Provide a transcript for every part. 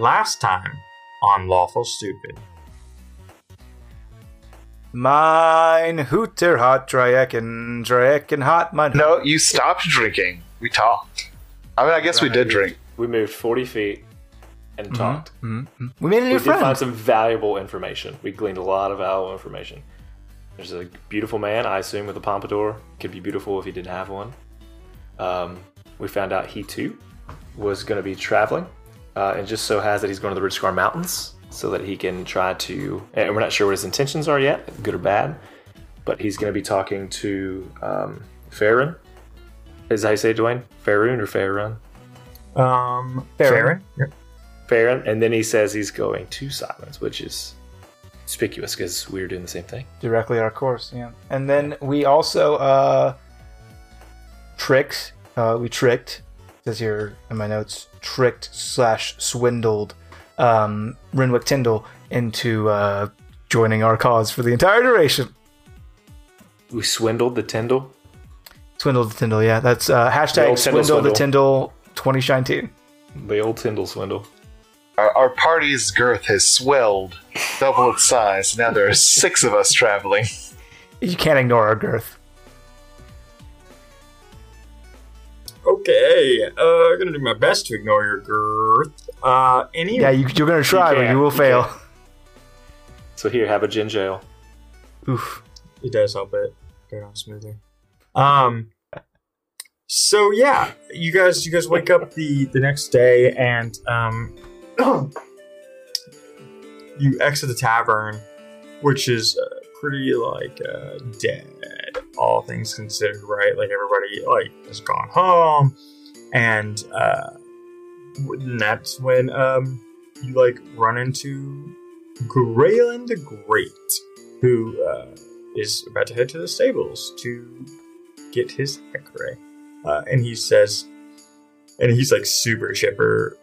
Last time on Lawful Stupid. Mine hooter hot Dryakin, Dryakin hot mine. No, you stopped drinking. We talked. I mean, I guess we did drink. We moved 40 feet and talked. We made a new friend. We did friend. find some valuable information. We gleaned a lot of valuable information. There's a beautiful man, I assume, with a pompadour. Could be beautiful if he didn't have one. Um, we found out he too was going to be traveling, uh, and just so has that he's going to the Ridge Scar Mountains so that he can try to. And we're not sure what his intentions are yet, good or bad, but he's going to be talking to um, Farron. Is that how you say it, Dwayne? Farron or Farron? Um, Farron. Farron? Farron, and then he says he's going to Silence, which is conspicuous because we were doing the same thing. Directly our course, yeah. And then we also uh tricked uh we tricked says here in my notes, tricked slash swindled um Renwick Tyndall into uh joining our cause for the entire duration. We swindled the Tyndall. Swindled the Tyndall, yeah. That's uh hashtag old Tyndall swindle the swindle. Tyndall twenty nineteen. The old Tyndall swindle. Our, our party's girth has swelled, double its size. Now there are six of us traveling. You can't ignore our girth. Okay, uh, I'm gonna do my best to ignore your girth. Uh, any Yeah, you, you're gonna try, but you will you fail. can't. So here, have a gin jail. Oof. it does help it go down smoother. Um, so yeah, you guys, you guys wake up the the next day and um, you exit the tavern, which is uh, pretty like uh, dead, all things considered, right? Like everybody like has gone home, and uh, and that's when um you like run into Graylin the Great, who uh, is about to head to the stables to get his Hecray. Uh, and he says, and he's like super chipper.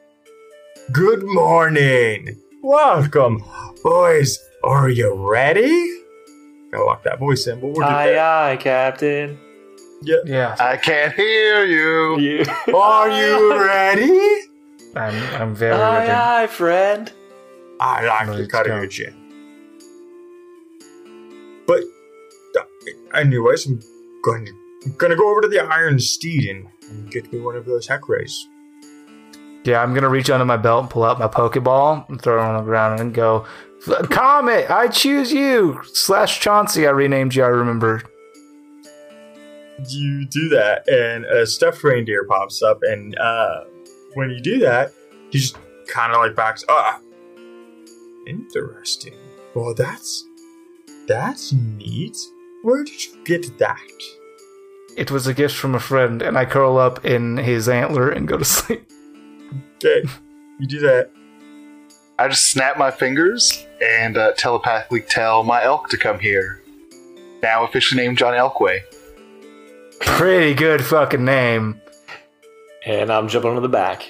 Good morning. Welcome, boys. Are you ready? Gotta lock that voice in, but we'll get Aye, there. aye, Captain. Yeah. Yeah. I can't hear you. You. Are you ready? I'm I'm very aye, ready. aye, friend. I like Let's to cut go. your chin. But, uh, anyways, I'm going to, I'm gonna go over to the Iron Steed and, and get me one of those Hecrays. Yeah, I'm gonna reach under my belt and pull out my Pokeball and throw it on the ground and go, Comet, I choose you! Slash Chauncey, I renamed you, I remember. you do that, and a stuffed reindeer pops up, and uh, when you do that, he just kind of like backs. Ah, interesting. Well, that's that's neat. Where did you get that? It was a gift from a friend, and I curl up in his antler and go to sleep. Okay, you do that. I just snap my fingers and uh, telepathically tell my elk to come here. Now officially named John Elkway. Pretty good fucking name. And I'm jumping on the back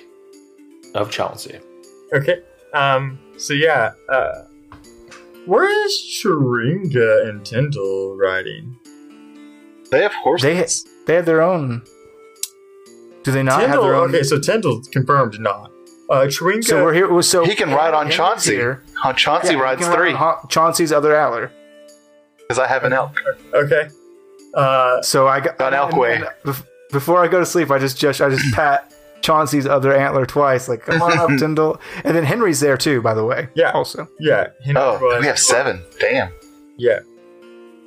of Chauncey. Okay. Um. So yeah. Uh. Where is Sharinga and Tyndall riding? They have horses. They they have their own. Do they not have their own? Okay, so Tyndall confirmed not. Uh, Sharinga. so we're here. So he can ride on Chauncey. here. On Chauncey Yeah, rides can ride three on Ha- Chauncey's other antler. because I have an elk. Okay. Uh. So I got John Elkway. and- and Before I go to sleep, I just just I just pat Chauncey's other antler twice, like come on up, Tyndall. And then Henry's there too, by the way. Yeah. Also, Yeah. Henry Oh, was- we have seven. Damn. Yeah.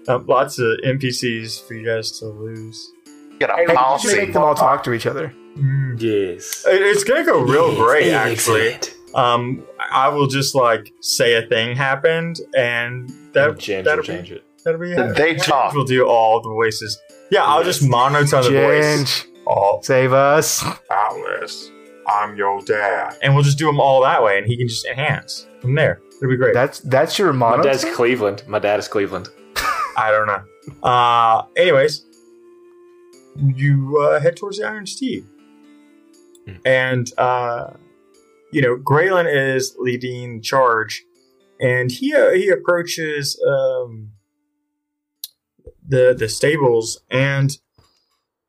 Um, lots of NPCs for you guys to lose. Get a hey, we should make them all talk to each other. Yes. It's gonna go real Yes, great, actually. excellent. Um, I will just like say a thing happened, and that change, that'll change be, it. That'll be it. They talk. We'll do all the voices. Yeah, I'll just monotone the voice. Ginge, All save us. Alice, I'm your dad, and we'll just do them all that way, and he can just enhance from there. It'll be great. That's that's your My dad's Cleveland. My dad is Cleveland. I don't know. Uh, anyways, you uh, head towards the Iron Steed, Hmm. and uh, you know Graylin is leading charge, and he uh, he approaches um, the the stables, and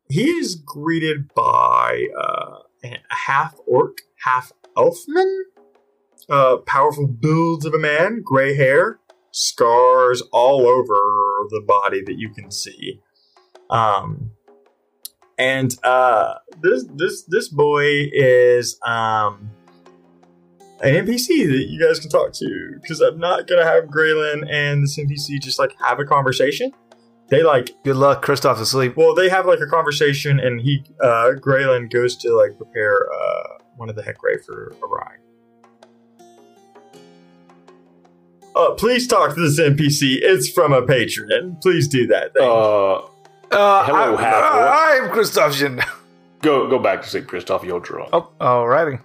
he is greeted by uh, a half orc, half elfman, uh, powerful builds of a man, gray hair, scars all over the body that you can see. Um, and uh, this this this boy is um, an NPC that you guys can talk to because I'm not gonna have Graylin and this NPC just like have a conversation. They like Good luck, Kristoff's asleep. well, they have like a conversation, and he uh, Graylin goes to like prepare uh, one of the Heckray for a ride. Uh, please talk to this NPC. It's from a patron. Please do that. Thank you. Uh, Uh, Hello, I, half-orc. I, am Kristoffchen. go go back to sleep, Christoph. You're drunk. Oh, alrighty.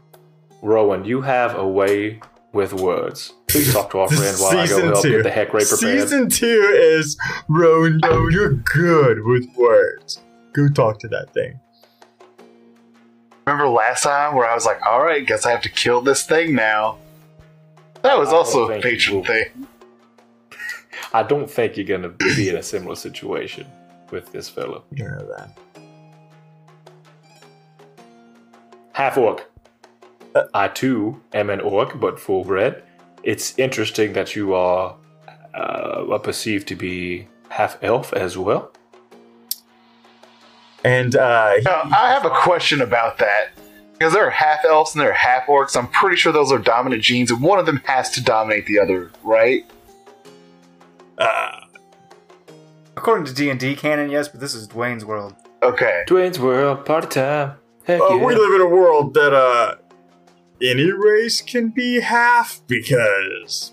Rowan, you have a way with words. Please talk to our friend is while I go season help two. get the heck ray prepared. Season two is Rowan. No, you're good with words. Go talk to that thing. Remember last time where I was like, all right, guess I have to kill this thing now? That was I also a think you patron thing. I don't think you're gonna be in a similar situation with this fellow. You know that. Half orc. I too am an orc, but full bred. It's interesting that you are uh, perceived to be half elf as well. And uh, he- Now, I have a question about that. Because there are half elves and there are half orcs. I'm pretty sure those are dominant genes, and one of them has to dominate the other, right? uh, According to D and D canon, yes, but this is Dwayne's world. Okay. Dwayne's World, party time. Heck Uh, yeah. We live in a world that uh, any race can be half because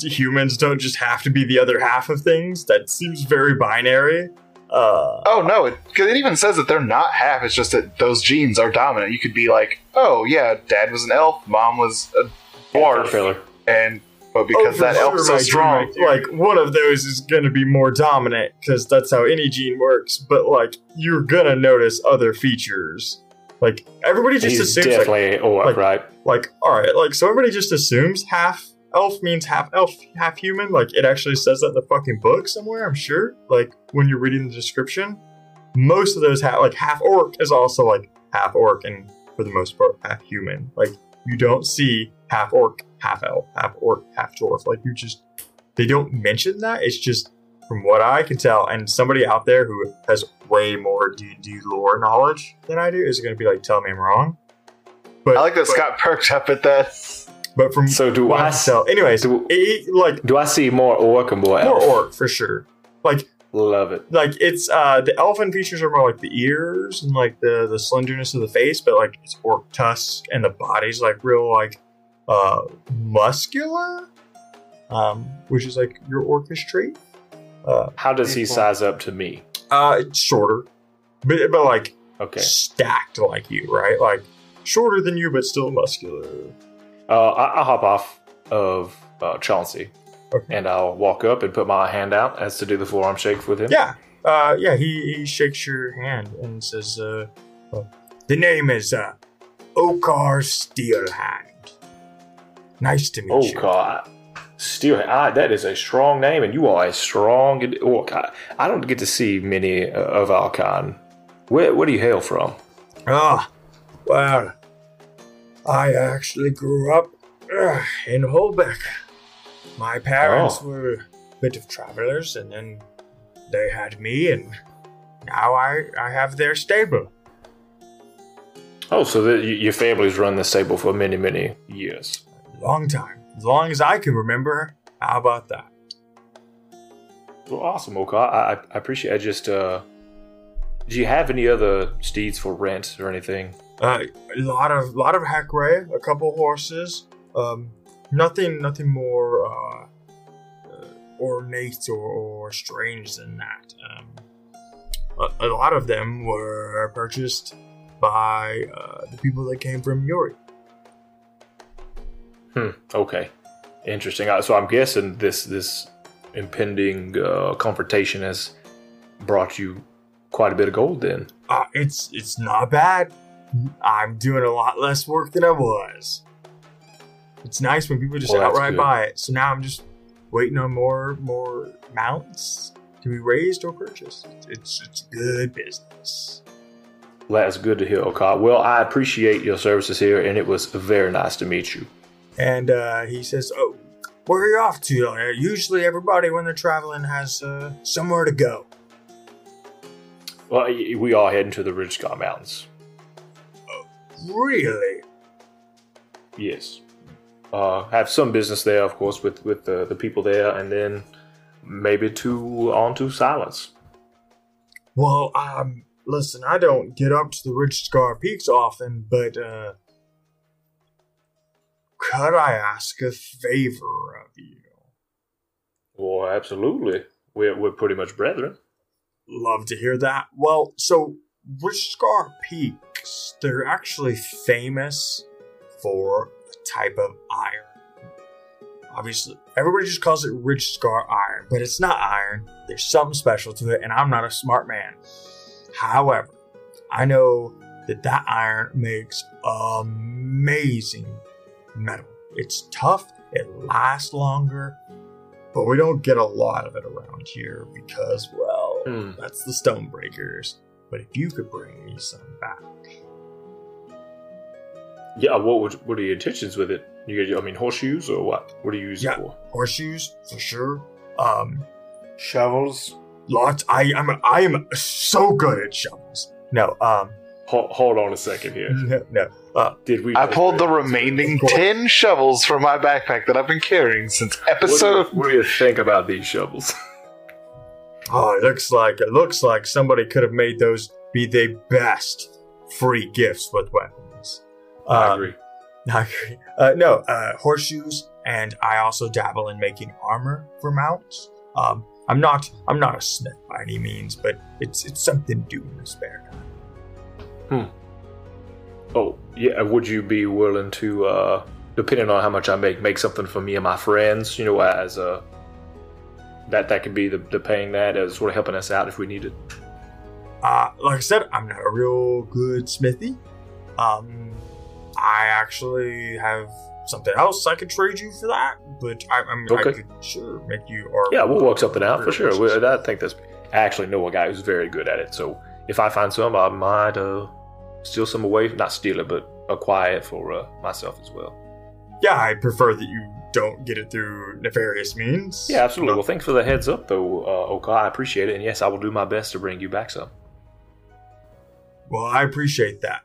humans don't just have to be the other half of things. That seems very binary. Uh, Oh no, it, 'cause it even says that they're not half. It's just that those genes are dominant. You could be like, oh yeah, dad was an elf, mom was a dwarf, filler. and but because oh, that sure, elf's so strong, Like one of those is going to be more dominant because that's how any gene works. But like you're gonna notice other features. Like everybody just He's assumes like, orc, like- right? like all right like so everybody just assumes half elf means half elf half human like it actually says that in the fucking book somewhere i'm sure like when you're reading the description most of those ha- like half orc is also like half orc and for the most part half human like you don't see half orc half elf half orc half dwarf like you just they don't mention that it's just from what i can tell and somebody out there who has way more d&d lore knowledge than i do is going to be like tell me i'm wrong but I like that but- Scott perked up at that. but from So do what I I can tell, anyways, do- it, it- like Do I see more orc or more elf? more orc for sure. Like Love it. like it's uh the elfin features are more like the ears and like the the slenderness of the face, but like it's orc tusks and the body's like real like uh muscular, um, which is like your orcish trait. Uh, How does he size up to me? uh, it's shorter, but but like Okay. stacked like you, right? Like shorter than you, but still muscular. Uh, I- I'll hop off of uh, Chauncey, Okay. and I'll walk up and put my hand out as to do the forearm shake with him. Yeah, uh, yeah. He, he shakes your hand and says, uh, uh, "The name is uh, Okar Steelhand. Nice to meet Oh you." Oh, God. Still, I, that is a strong name, and you are a strong orc. I, I don't get to see many uh, of our kind. Where, where do you hail from? Ah, well, I actually grew up uh, in Holbeck. My parents Oh. were a bit of travelers, and then they had me, and now I I have their stable. Oh, so the, your family's run the stable for many, many years. Long time, as long as I can remember. How about that? Well, awesome, Oka. I, I appreciate. it. I just, uh, do you have any other steeds for rent or anything? Uh, a lot of lot of hackray, a couple horses. Um, nothing nothing more uh, uh, ornate or, or strange than that. Um, a, a lot of them were purchased by uh, the people that came from Yuri. Hmm. Okay. Interesting. So I'm guessing this this impending uh, confrontation has brought you quite a bit of gold. Then. Uh, it's it's not bad. I'm doing a lot less work than I was. It's nice when people just Well, outright good. buy it. So now I'm just waiting on more more mounts to be raised or purchased. It's it's good business. That's good to hear, Okar. Well, I appreciate your services here, and it was very nice to meet you. And uh, he says, "Oh, where are you off to? Uh, usually, everybody when they're traveling has uh, somewhere to go. Well, we are heading to the Ridge Scar Mountains. Really? Yes. Uh, have some business there, of course, with with the, the people there, and then maybe to on to Silence. Well, um, listen, I don't get up to the Rich Scar Peaks often, but uh, could I ask a favor of you? Well, absolutely. We're we're pretty much brethren. Love to hear that. Well, so Rich Scar Peaks, they're actually famous for a type of iron. Obviously, everybody just calls it Rich Scar iron, but it's not iron. There's something special to it, and I'm not a smart man. However, I know that that iron makes amazing metal. It's tough, it lasts longer, but we don't get a lot of it around here because, well, Hmm. that's the Stonebreakers. But if you could bring me some back, Yeah. What would what are your intentions with it? You get, I mean, horseshoes or what? What do you use Yeah. it for? horseshoes for sure. Um, Shovels. lots. I am I am so good at shovels. No, um, Hold, hold on a second here. no, no. Uh, Did we? I pulled the remaining 10 shovels from my backpack that I've been carrying since What do, episode. you, what do you think about these shovels? oh, it looks like it looks like somebody could have made those be the best free gifts with weapons. I Um, agree. I agree. Uh, no, uh, horseshoes, and I also dabble in making armor for mounts. Um, I'm not I'm not a smith by any means, but it's it's something to do in the spare time. Oh, yeah. Would you be willing to, uh, depending on how much I make, make something for me and my friends? You know, as a that that could be the, the paying that as sort of helping us out if we need it. Uh, like I said, I'm not a real good smithy. Um, I actually have something else I could trade you for that, but I, I'm I could sure make you. Or Yeah, we'll work something out for sure. We, I think that's. I actually know a guy who's very good at it. So if I find some, I might uh, steal some away. Not steal it, but acquire it for uh, myself as well. Yeah, I prefer that you don't get it through nefarious means. Yeah, absolutely. Well, thanks for the heads up, though, uh, Oka. I appreciate it, and yes, I will do my best to bring you back some. Well, I appreciate that.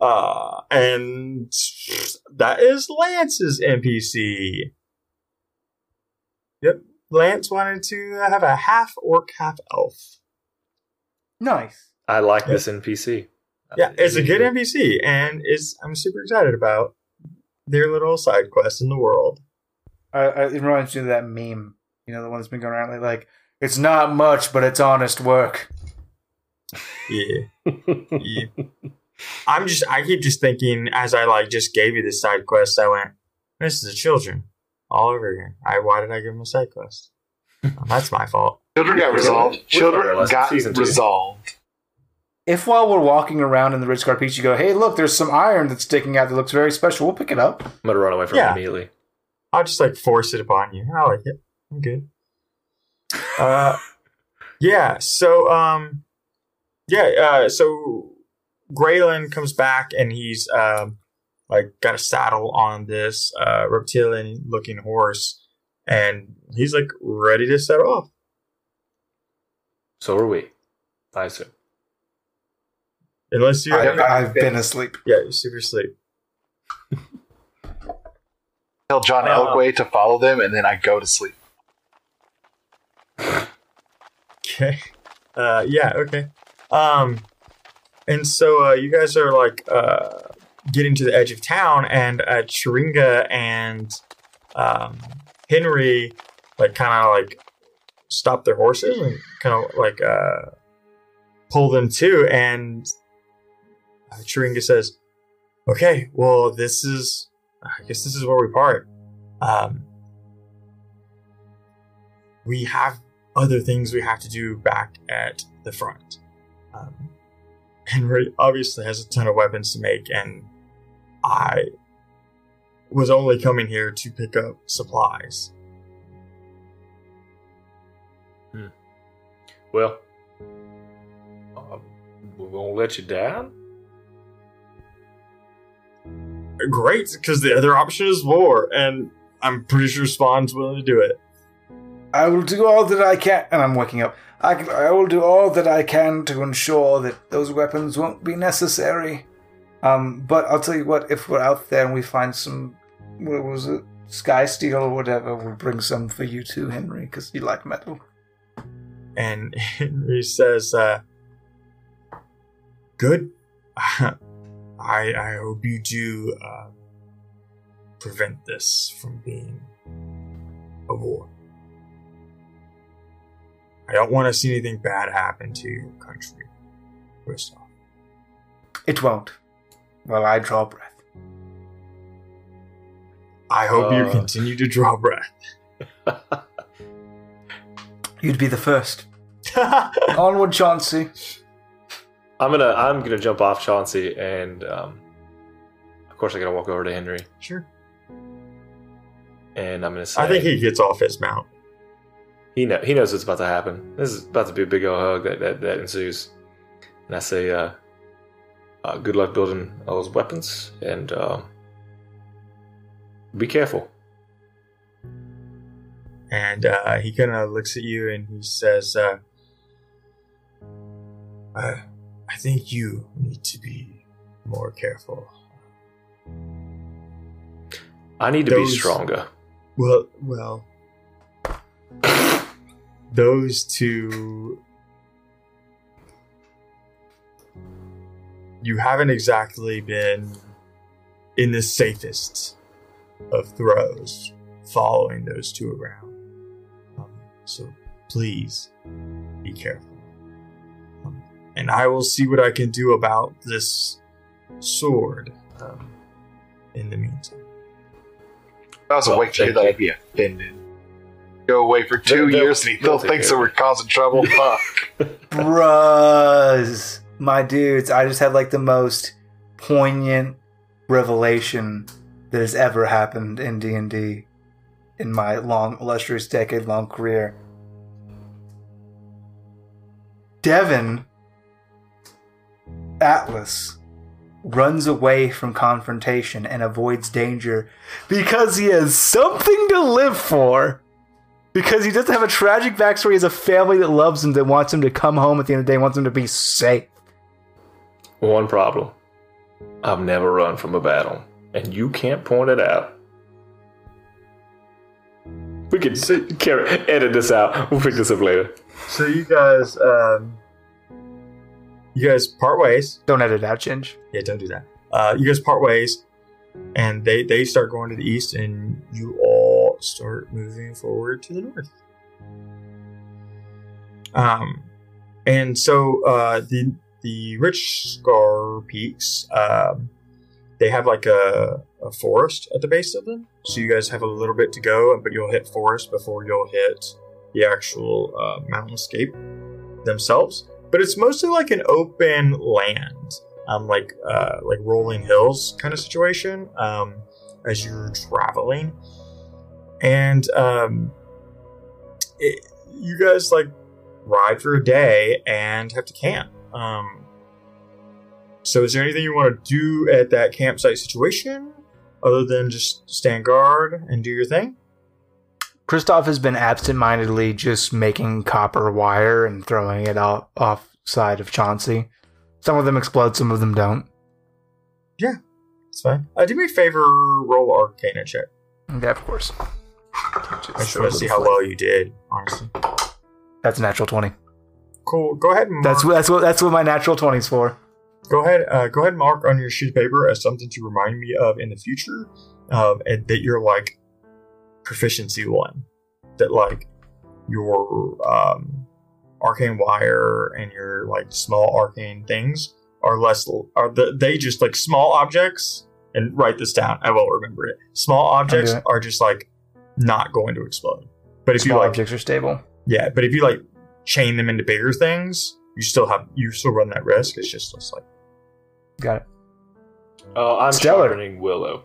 Uh, and that is Lance's NPC. Yep, Lance wanted to have a half orc, half elf. Nice. I like Yeah. this NPC. Yeah, uh, it's a good NPC, and is I'm super excited about their little side quest in the world. I, I, it reminds me of that meme. You know, the one that's been going around lately. Like, it's not much, but it's honest work. Yeah, yeah. I'm just I keep just thinking as I like just gave you this side quest, I went, this is the children all over again. I why did I give them a side quest? Well, that's my fault. Children got resolved. Children got resolved. If while we're walking around in the Ridge Scar you go, hey, look, there's some iron that's sticking out that looks very special, we'll pick it up. I'm gonna run away from Yeah. it immediately. I'll just like force it upon you. I like it. I'm good. Uh, yeah. So um, yeah. Uh, so Graylin comes back and he's um like got a saddle on this uh reptilian looking horse, and he's like ready to set off. So are we. I assume. Unless you, I, I've been asleep. yeah, you're super asleep. Tell John Uh, Elkway to follow them, and then I go to sleep. Okay. Uh, yeah. Okay. Um, and so uh, you guys are like uh, getting to the edge of town, and uh, Chiringa and um, Henry like kind of like stop their horses and kind of like uh, pull them too, And uh, says, "Okay, well, this is, I guess this is where we part. Um, we have other things we have to do back at the front. Um, Henry obviously has a ton of weapons to make, and I was only coming here to pick up supplies. Well, uh, we won't let you down. Great, because the other option is war, and I'm pretty sure Spawn's willing to do it. I will do all that I can, and I'm waking up. I, can- I will do all that I can to ensure that those weapons won't be necessary. Um, but I'll tell you what, if we're out there and we find some, what was it, sky steel or whatever, we'll bring some for you too, Henry, because you like metal. And Henry says, uh, "Good. I I hope you do uh, prevent this from being a war. I don't want to see anything bad happen to your country, first off. It won't. While I draw breath. I hope you Uh. continue to draw breath." You'd be the first. Onward, Chauncey. I'm gonna I'm gonna jump off Chauncey, and um, of course I gotta walk over to Henry, sure. and I'm gonna say I think he gets off his mount. he know he knows what's about to happen. This is about to be a big old hug that that, that ensues, and I say, uh, uh, good luck building all those weapons, and um, be careful. and uh, he kind of looks at you and he says, uh, uh, "I think you need to be more careful." I need to Those- be stronger. Well, well, those two. You haven't exactly been in the safest of throws following those two around. Um, so please be careful. And I will see what I can do about this sword um, in the meantime. I was Well, awake to that I'd be offended. Go away for 2 They'll- they'll- years and he still thinks that we're causing trouble. Fuck. Bruhs. My dudes, I just had like the most poignant revelation that has ever happened in D&D in my long, illustrious, decade-long career. Devin Atlas runs away from confrontation and avoids danger because he has something to live for. Because he doesn't have a tragic backstory. He has a family that loves him, that wants him to come home at the end of the day, wants him to be safe. One problem: I've never run from a battle, and you can't point it out. We can carry, edit this out. We'll pick this up later. So you guys, um, you guys part ways. Don't edit out, change. Yeah, don't do that. Uh, you guys part ways, and they they start going to the east, and you all start moving forward to the north. Um, and so uh, the the rich scar peaks, um, they have like a, a forest at the base of them. So you guys have a little bit to go, but you'll hit forest before you'll hit the actual uh, mountainscape themselves. But it's mostly like an open land um, like uh, like rolling hills kind of situation um, as you're traveling, and um, it, you guys like ride for a day and have to camp. Um, so, is there anything you want to do at that campsite situation other than just stand guard and do your thing? Kristoff has been absent-mindedly just making copper wire and throwing it off, off side of Chauncey. Some of them explode, some of them don't. Yeah, it's fine. Uh, do me a favor, roll Arcana check. Yeah, of course. I just want to see how well you did, honestly. That's a natural twenty. Cool. Go ahead and That's mark- what that's what that's what my natural twenty's for. go ahead uh, go ahead and mark on your sheet of paper as something to remind me of in the future um, and that you're like proficiency one that like your um, arcane wire and your like small arcane things are less are the, they just like small objects and write this down i will remember it small objects it. are just like not going to explode but if Small you like objects are stable. yeah but if you like chain them into bigger things you still have you still run that risk it's just it's like Got it. Oh, I'm Stellar. sharpening Willow.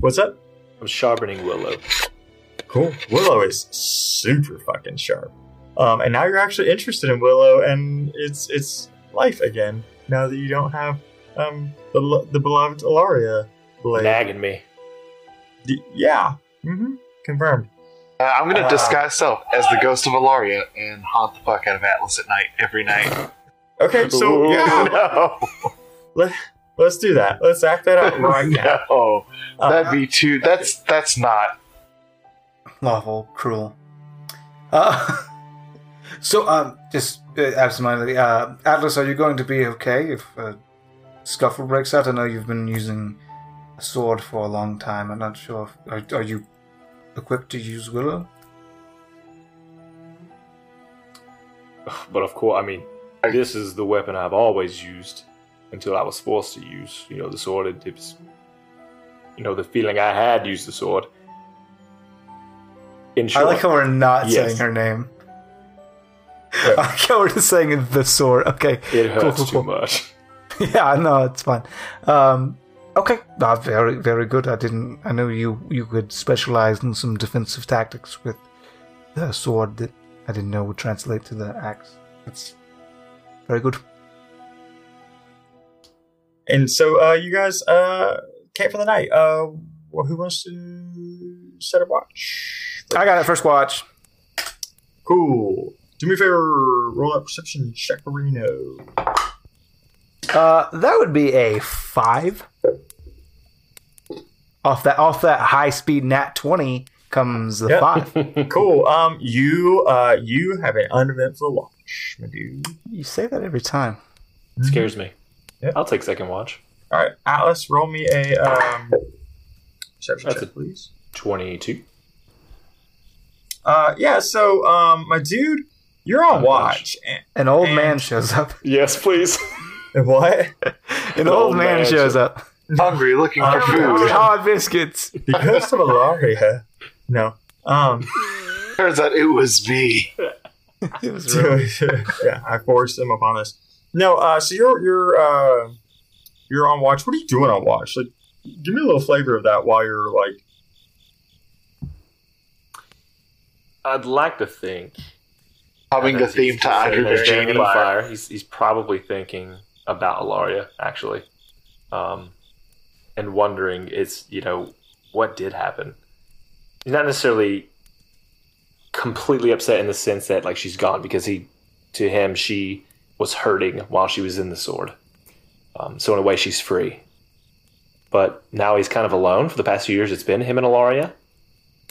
what's that I'm sharpening Willow. Cool. Willow is super fucking sharp. Um, and now you're actually interested in Willow and it's it's life again. Now that you don't have um the the beloved Ilaria blade. Nagging me. D- yeah. Mm-hmm. Confirmed. Uh, I'm gonna Uh. disguise self as the ghost of Ilaria and haunt the fuck out of Atlas at night every night. Okay, so Ooh, yeah, no. let, let's do that. Let's act that out right now. no, Uh, that'd be too. That's that's not. Lawful, cruel. Uh, so, um, just uh, absentmindedly, uh, Atlas, are you going to be okay if a scuffle breaks out? I know you've been using a sword for a long time. I'm not sure. If, are, are you equipped to use Willow? But of course, I mean, this is the weapon I've always used until I was forced to use. You know, the sword. It, it's, you know, the feeling I had used the sword. In short, I like how we're not Yes. saying her name. I like how we're just saying the sword. Okay. it Cool, hurts cool, too much. yeah, I know it's fine. Um, okay, ah, very very good. I didn't. I knew you you could specialize in some defensive tactics with the sword that I didn't know would translate to the axe. That's very good. And so uh you guys uh camp for the night. Uh well, who wants to set a watch? I got it. First watch. Cool. Do me a favor, roll that perception checkerino. Uh, that would be a five. Off that off that high speed nat twenty comes the Yep. five. Cool. Um, you uh, you have an uneventful watch, my dude. You say that every time. It Scares me. Yeah. I'll take second watch. All right, Atlas, roll me a um, perception That's check, a- please. Twenty-two. Uh, yeah. So, um, my dude, you're on Oh, watch. And, An old And- man shows up. Yes, please. and what? An The old, old man, man shows shows- up. Hungry, looking for Oh, food. Hard biscuits. Because of Alaria. No. Um. Turns out it was me. It was really- yeah, I forced him upon this. No, uh, so you're you're uh, you're on watch. What are you doing on watch? Like, give me a little flavor of that while you're like. I'd like to think. having the theme to sitting Under the Genie Fire. fire. He's, he's probably thinking about Alaria, actually, um, and wondering, is you know, what did happen? He's not necessarily completely upset in the sense that like she's gone because he, to him, she was hurting while she was in the sword. Um, so in a way, she's free. But now he's kind of alone. For the past few years, it's been him and Alaria.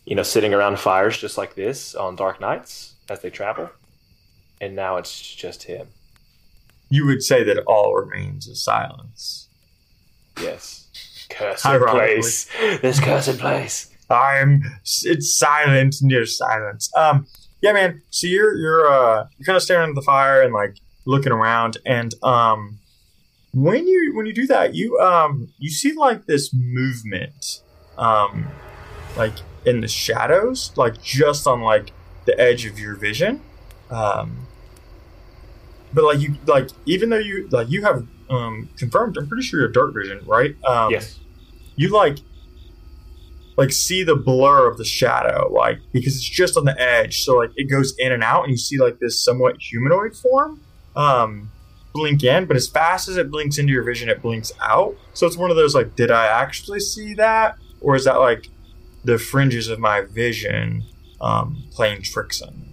You know, sitting around fires just like this on dark nights as they travel. And now it's just him. You would say that all remains is silence. Yes. Cursed Ironically. place. This cursed place. I'm. It's silent near silence. Um. Yeah, man. So you're you're uh you're kind of staring at the fire and like looking around, and um, when you when you do that, you um you see like this movement, um, like in the shadows, like just on like the edge of your vision, um. But like you like even though you like you have um confirmed, I'm pretty sure you have dark vision, right? Um, yes. you like like see the blur of the shadow like because it's just on the edge so like it goes in and out and you see like this somewhat humanoid form um blink in but as fast as it blinks into your vision it blinks out so it's one of those like did i actually see that or is that like the fringes of my vision um playing tricks on me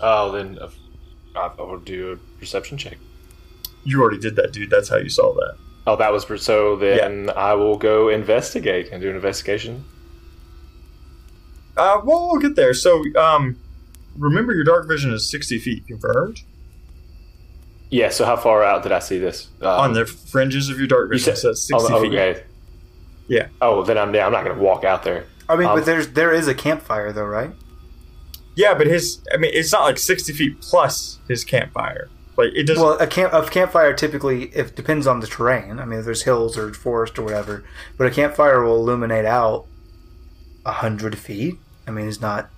Oh, then uh, I will do a perception check. you already did that dude that's how you saw that Oh, that was so. Then I will go investigate and do an investigation. uh well we'll get there so um remember your dark vision is 60 feet confirmed Yeah. So how far out did I see this? Um, on the fringes of your dark you vision said- so 60 oh, feet okay. Yeah. Oh, then I'm yeah, I'm not going to walk out there. I mean, Um, but there's there is a campfire though, right? Yeah, but his I mean it's not like sixty feet plus his campfire. Like it doesn't. Well, a camp a campfire typically it depends on the terrain. I mean, if there's hills or forest or whatever, but a campfire will illuminate out a hundred feet. I mean, it's not.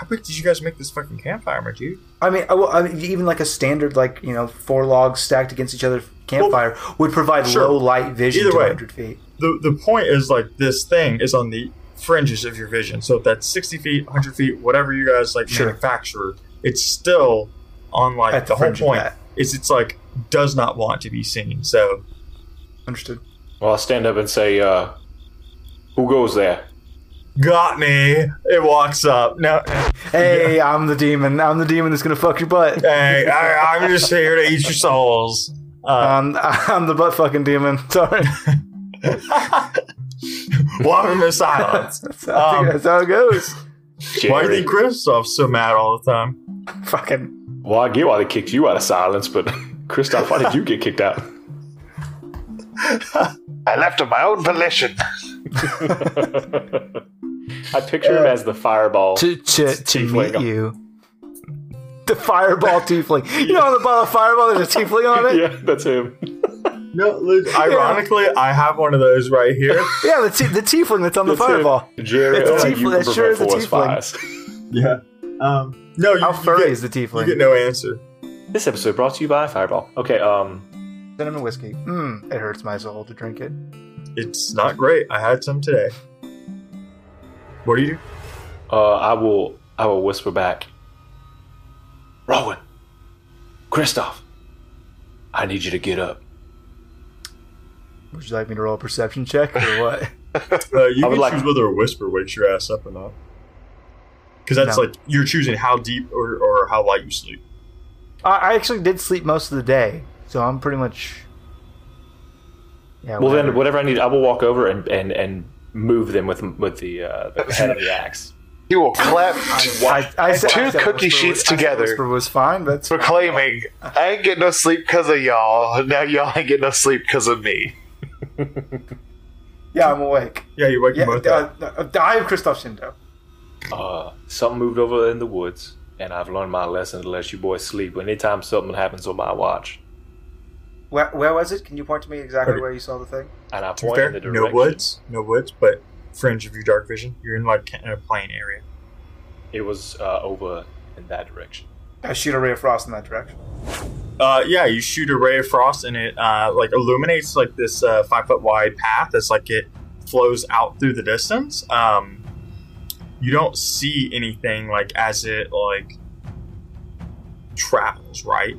How big did you guys make this fucking campfire, my dude? I mean, I, well, I mean, even like a standard, like you know, four logs stacked against each other campfire would provide sure. low light vision Either to way. 100 feet. The the point is like this thing is on the fringes of your vision. So if that's sixty feet, hundred feet, whatever you guys like Sure. manufacture, it's still on like At the, the whole fringe of point that. is it's like does not want to be seen. So Understood. Well, I'll stand up and say, uh, "Who goes there?" Got me. It walks up. No, Hey, I'm the demon. I'm the demon that's gonna fuck your butt. hey, I, I'm just here to eat your souls. Uh, Um, I'm the butt fucking demon. Sorry. welcome to silence. That's, I Um, that's how it goes. Why do you Jerry. think Kristoff's so mad all the time? Fucking. Well, I get why they kicked you out of silence, but Christoph, why did you get kicked out? I left of my own volition. I picture him as the fireball. to to, to Tiefling. meet you. The fireball tiefling. You know, on the bottom of fireball, there's a tiefling on it. yeah, that's him. No, look, ironically, I have one of those right here. Yeah, the, t- the tiefling that's on the That's him. fireball. Jerry, It's a only tiefling. That sure is a prevent tiefling. Yeah. Um. No, you, How you furry get, is the you get no answer. This episode brought to you by Fireball. Okay, um, Cinnamon whiskey. Mmm, it hurts my soul to drink it. It's not great. I had some today. What do you do? uh, I will, I will whisper back. Rowan, Christoph, I need you to get up. Would you like me to roll a perception check or what? Uh, you I can like- choose whether a whisper wakes your ass up or not. Because that's No. like you're choosing how deep or, or how light you sleep. I, I actually did sleep most of the day, so I'm pretty much. Yeah. Well, whatever. then, whatever I need, I will walk over and and, and move them with with the, uh, the head of the axe. He will clap, I, I said, two I said cookie whisper sheets was- I said together. Whisper was fine, but proclaiming, "I ain't getting no sleep because of y'all. Now y'all ain't getting no sleep because of me." yeah, I'm awake. Yeah, you wake Yeah, them both up. uh, uh, I am Christoph Shindo. Uh, something moved over in the woods, and I've learned my lesson to let you boys sleep. Anytime something happens on my watch, Where, where was it? Can you point to me exactly where you saw the thing? and I To be point fair, in the direction. no woods, no woods, but fringe of your dark vision. You're in like in a plain area. It was uh, over in that direction. I shoot a ray of frost in that direction. Uh, yeah, you shoot a ray of frost and it uh, like illuminates like this uh, five foot wide path. That's like it flows out through the distance. Um, you don't see anything like as it like travels, right?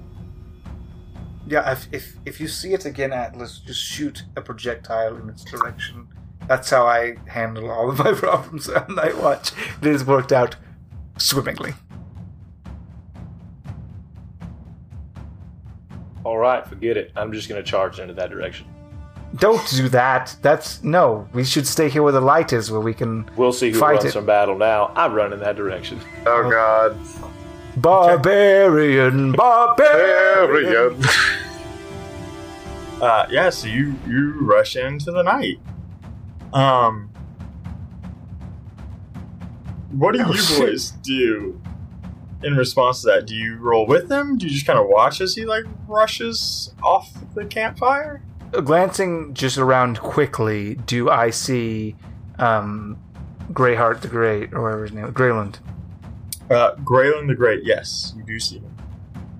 Yeah, if, if if you see it again, Atlas, just shoot a projectile in its direction. That's how I handle all of my problems on Night Watch. It has worked out swimmingly. All right, forget it. I'm just gonna charge into that direction. Don't do that. That's no. We should stay here where the light is, where we can We'll see who Fight runs it. from battle now. I run in that direction. Oh God, barbarian, barbarian. Uh, yeah, so you you rush into the night. Um, what do you boys do in response to that? Do you roll with him? Do you just kind of watch as he like rushes off the campfire? Glancing just around quickly, do I see um, Greyheart the Great, or whatever his name, Greyland? Uh, Graylin the Great, yes, you do see him.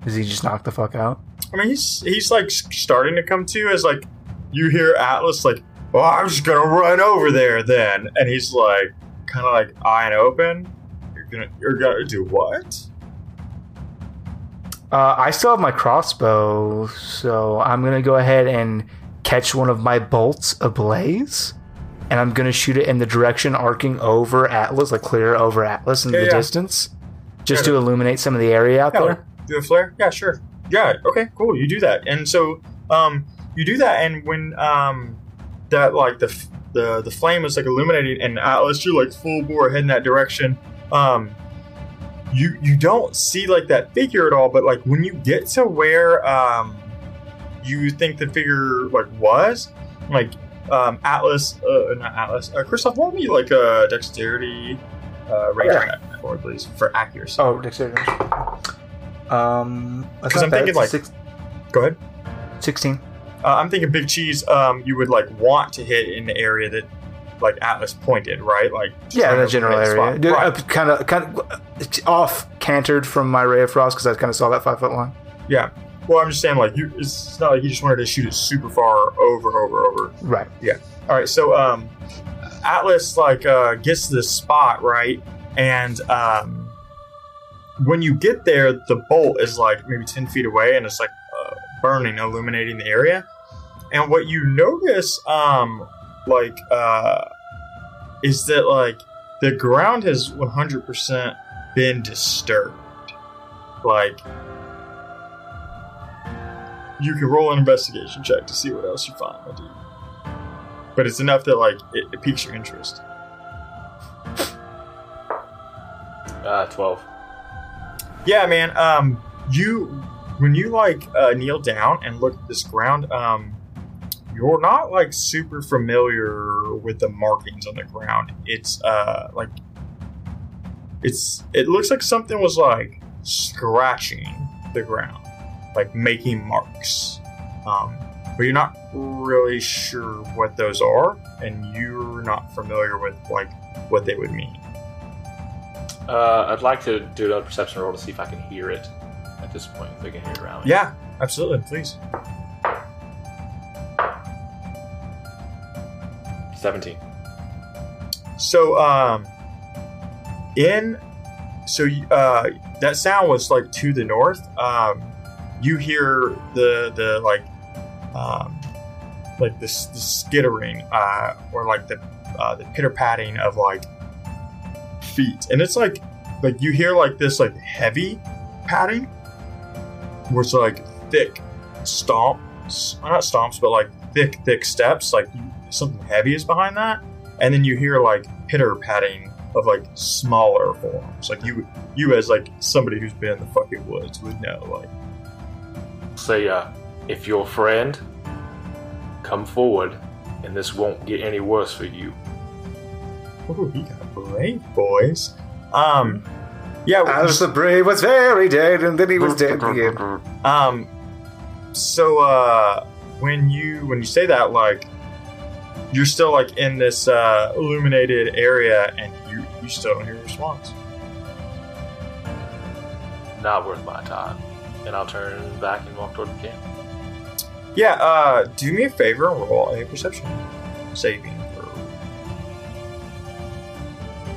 Does he just knock the fuck out? I mean, he's he's like starting to come to as like you hear Atlas like, "Oh, I'm just gonna run over there then," and he's like, kind of like eyeing open. You're gonna you're gonna do what? Uh, I still have my crossbow, so I'm gonna go ahead and catch one of my bolts ablaze, and I'm gonna shoot it in the direction arcing over Atlas, like clear over Atlas in Yeah, the yeah. distance, just to illuminate some of the area out Yeah, there. do a flare? Yeah, sure. Yeah, okay, cool. You do that, and so um, you do that, and when um, that like the the the flame is like illuminating, and Atlas, you're like full bore heading that direction. Um, you you don't see like that figure at all, but like when you get to where um, you think the figure like was, like um, Atlas, uh, not Atlas, uh, Christoph, roll me like a dexterity uh, Yeah. Check for please for accuracy. Oh, dexterity. Um, that's 'Cause not I'm bad. thinking, It's like- six, Go ahead. 16. Uh, I'm thinking Big Cheese. Um, you would like want to hit in the area that like Atlas pointed, right? Like Yeah, the to general area. Dude, Right. Kind of, kind of off cantered from my ray of frost because I kind of saw that five foot line. Yeah. Well, I'm just saying, like, you, it's not like you just wanted to shoot it super far over, over, over. Right. Yeah. All right, so um, Atlas like uh, gets to this spot, right? And um, when you get there, the bolt is like maybe ten feet away, and it's like uh, burning, illuminating the area. And what you notice, um, like, uh, is that like the ground has 100% been disturbed. Like, you can roll an investigation check to see what else you find. But it's enough that like it, it piques your interest. Uh, 12. Yeah, man. Um, you when you like uh, kneel down and look at this ground, um, you're not like super familiar with the markings on the ground. It's uh like it's it looks like something was like scratching the ground, like making marks. Um, but you're not really sure what those are, and you're not familiar with like what they would mean. Uh, I'd like to do another perception roll to see if I can hear it at this point, if I can hear it around me. Yeah, absolutely. Please. 17. So, um, in so uh, that sound was like to the north. Um, you hear the the like um, like this the skittering uh, or like the uh, the pitter patting of like feet, and it's like like you hear like this like heavy padding, where it's like thick stomps, not stomps, but like thick thick steps. Like something heavy is behind that and then you hear like pitter patting of like smaller forms. Like you, you as like somebody who's been in the fucking woods would know. Like, Say, uh, if your friend, come forward, and this won't get any worse for you. Oh, he got brave, boys. Um, yeah. As the brave was very dead, and then he was dead again. Um, so uh, when you when you say that, like you're still like in this uh, illuminated area, and you you still don't hear a response. Not worth my time. And I'll turn back and walk toward the camp. Yeah. Uh, do me a favor and roll a perception saving.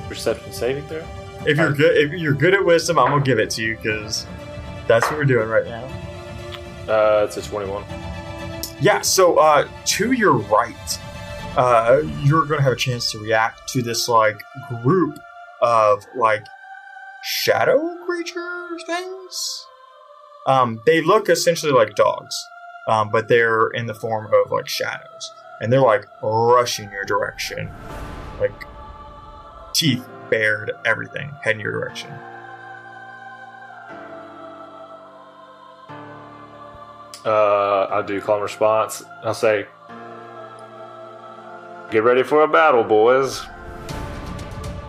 Perception saving throw? if you're good, if you're good at wisdom, I'm gonna give it to you because that's what we're doing right now. Uh, it's a 21. Yeah, so uh, to your right, uh, you're going to have a chance to react to this like group of like shadow creature things. Um, they look essentially like dogs, um, but they're in the form of like shadows, and they're like rushing your direction, like teeth bared, everything heading your direction. Uh, I'll do calm response. I'll say, "Get ready for a battle, boys."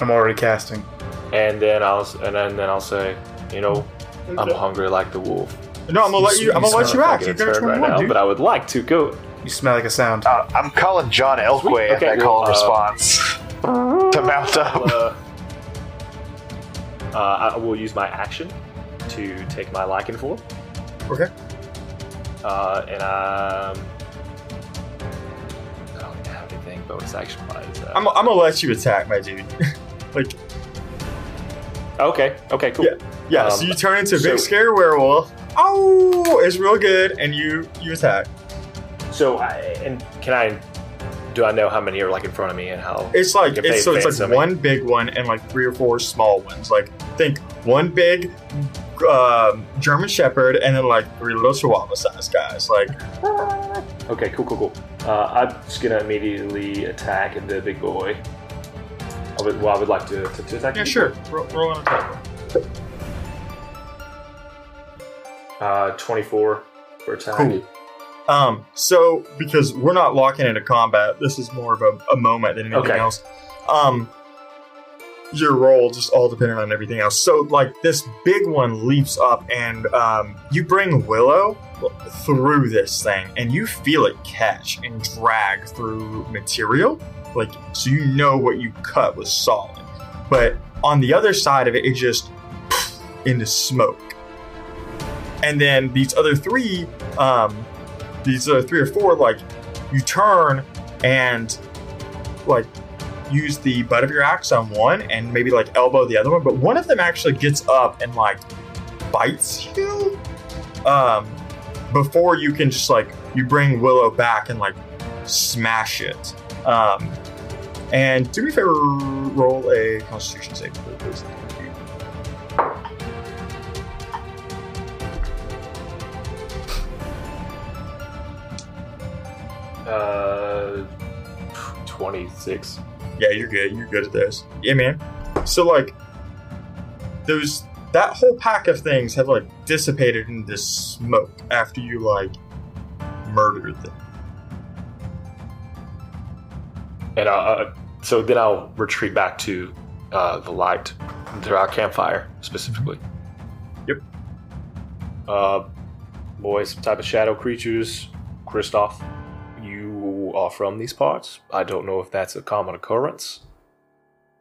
I'm already casting. And then I'll and then, then I'll say, "You know, I'm hungry like the wolf." No, I'm gonna let you. I'm gonna let you like act. You're gonna turn turn right now, dude. but I would like to go. You smell like a sound. Uh, I'm calling John Elkway Elfway at Okay, that call well, and uh, response to mount up. Uh, uh, I will use my action to take my lycan form. Okay. Uh, and um, I don't have anything bonus action wise. Uh, I'm, I'm gonna let you attack, my dude. like, okay. Okay. Cool. Yeah. yeah. so Um, you turn into a big so- scary werewolf. Oh, it's real good, and you you attack. So, I, and can I? Do I know how many are like in front of me and how? It's like If it's so it's like on me. one big one and like three or four small ones. Like think one big um, German Shepherd and then like three little Chihuahua-sized guys. Like Okay. Cool. Cool. Cool. Uh, I'm just gonna immediately attack the big boy. I would, well, I would like to, to, to attack. yeah, the sure. boy. Roll, roll an attack. Uh, 24 for attack. Cool. Um, so because we're not locking into combat, this is more of a, a moment than anything Okay. else. Um, your roll just all dependent on everything else. So like this big one leaps up, and um, you bring Willow through this thing, and you feel it catch and drag through material, like so you know what you cut was solid. But on the other side of it, it just into smoke. And then these other three, um, these other three or four, like you turn and like use the butt of your axe on one and maybe like elbow the other one, but one of them actually gets up and like bites you. Um, before you can just like you bring Willow back and like smash it. Um, and do me a favor, roll a Constitution save, please. 26. Yeah, you're good. You're good at this. Yeah, man. So like, those that whole pack of things have like dissipated into smoke after you like murdered them. And uh, uh, so then I'll retreat back to uh, the light, to our campfire specifically. Yep. Uh, boys, type of shadow creatures. Kristoff, you are from these parts. I don't know if that's a common occurrence,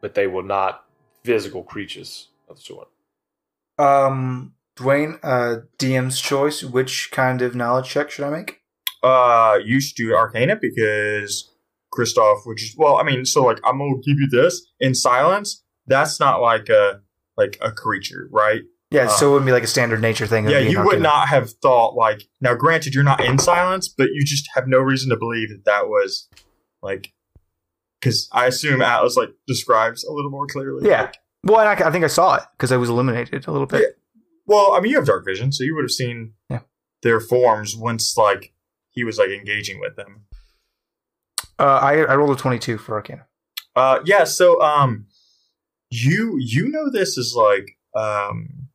but they were not physical creatures of the sort. Um, Dwayne, uh, DM's choice. Which kind of knowledge check should I make? Uh, you should do Arcana because Kristoff which is well, I mean, so like I'm gonna give you this in silence. That's not like a like a creature, right? Yeah, Uh, so it wouldn't be like a standard nature thing. It yeah, you would not have thought like now. Granted, you're not in silence, but you just have no reason to believe that that was like because I assume Atlas like describes a little more clearly. Yeah. Like, Well, and I, I think I saw it because I was eliminated a little bit. Yeah. well, I mean, you have dark vision, so you would have seen Yeah. their forms once like he was like engaging with them. Uh, I I rolled a twenty-two for Arcana. Uh, yeah. So, um, you you know this is like um,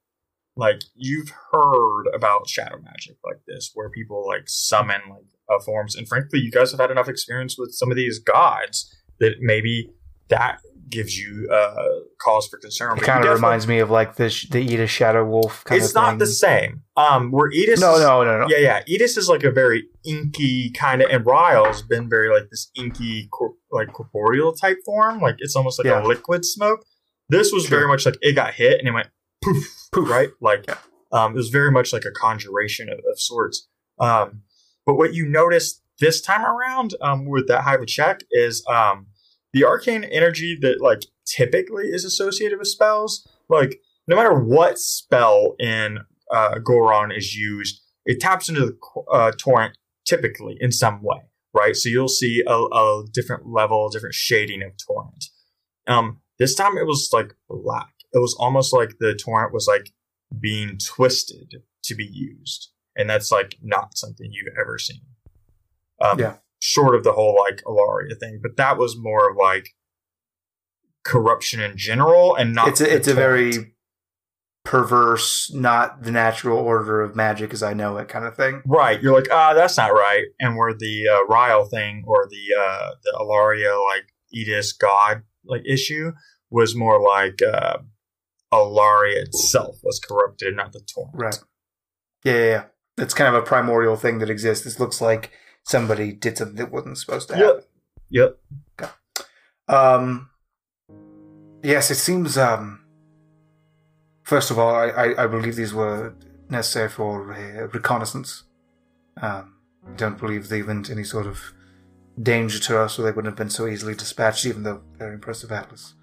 like you've heard about shadow magic like this, where people like summon like uh, forms, and frankly, you guys have had enough experience with some of these gods that maybe that gives you uh cause for concern. It kind of reminds me of like the sh- the Edis Shadow Wolf kind of It's not thing. the same. Um, where Edis No, no, no, no. yeah, yeah. Edis is like a very inky kind of, and Ryle's been very like this inky, cor- like corporeal type form. Like it's almost like Yeah. a liquid smoke. This was Sure. very much like it got hit and it went poof, poof, right? Like um, it was very much like a conjuration of, of sorts. Um, but what you notice this time around um, with that Hive of a Check is um, the arcane energy that like typically is associated with spells. Like no matter what spell in uh, Goron is used, it taps into the uh, torrent typically in some way, right? So you'll see a, a different level, different shading of torrent. Um, this time it was like black. It was almost like the torrent was like being twisted to be used, and that's like not something you've ever seen. Um, Yeah. Short of the whole like Alaria thing, but that was more of like corruption in general, and not. it's a, it's a very perverse, not the natural order of magic as I know it kind of thing. Right. You're like, ah, that's not right. And where the uh, Ryle thing or the uh, the Alaria like Edis God like issue was more like uh, Alaria itself was corrupted, not the torrent. Right. Yeah, yeah, yeah. It's kind of a primordial thing that exists. This looks like somebody did something that wasn't supposed to happen. Yep. Yep. Um, yes, it seems. Um, first of all, I, I, I believe these were necessary for uh, reconnaissance. Um, I don't believe they went any sort of danger to us, or they wouldn't have been so easily dispatched, even though very impressive atlas.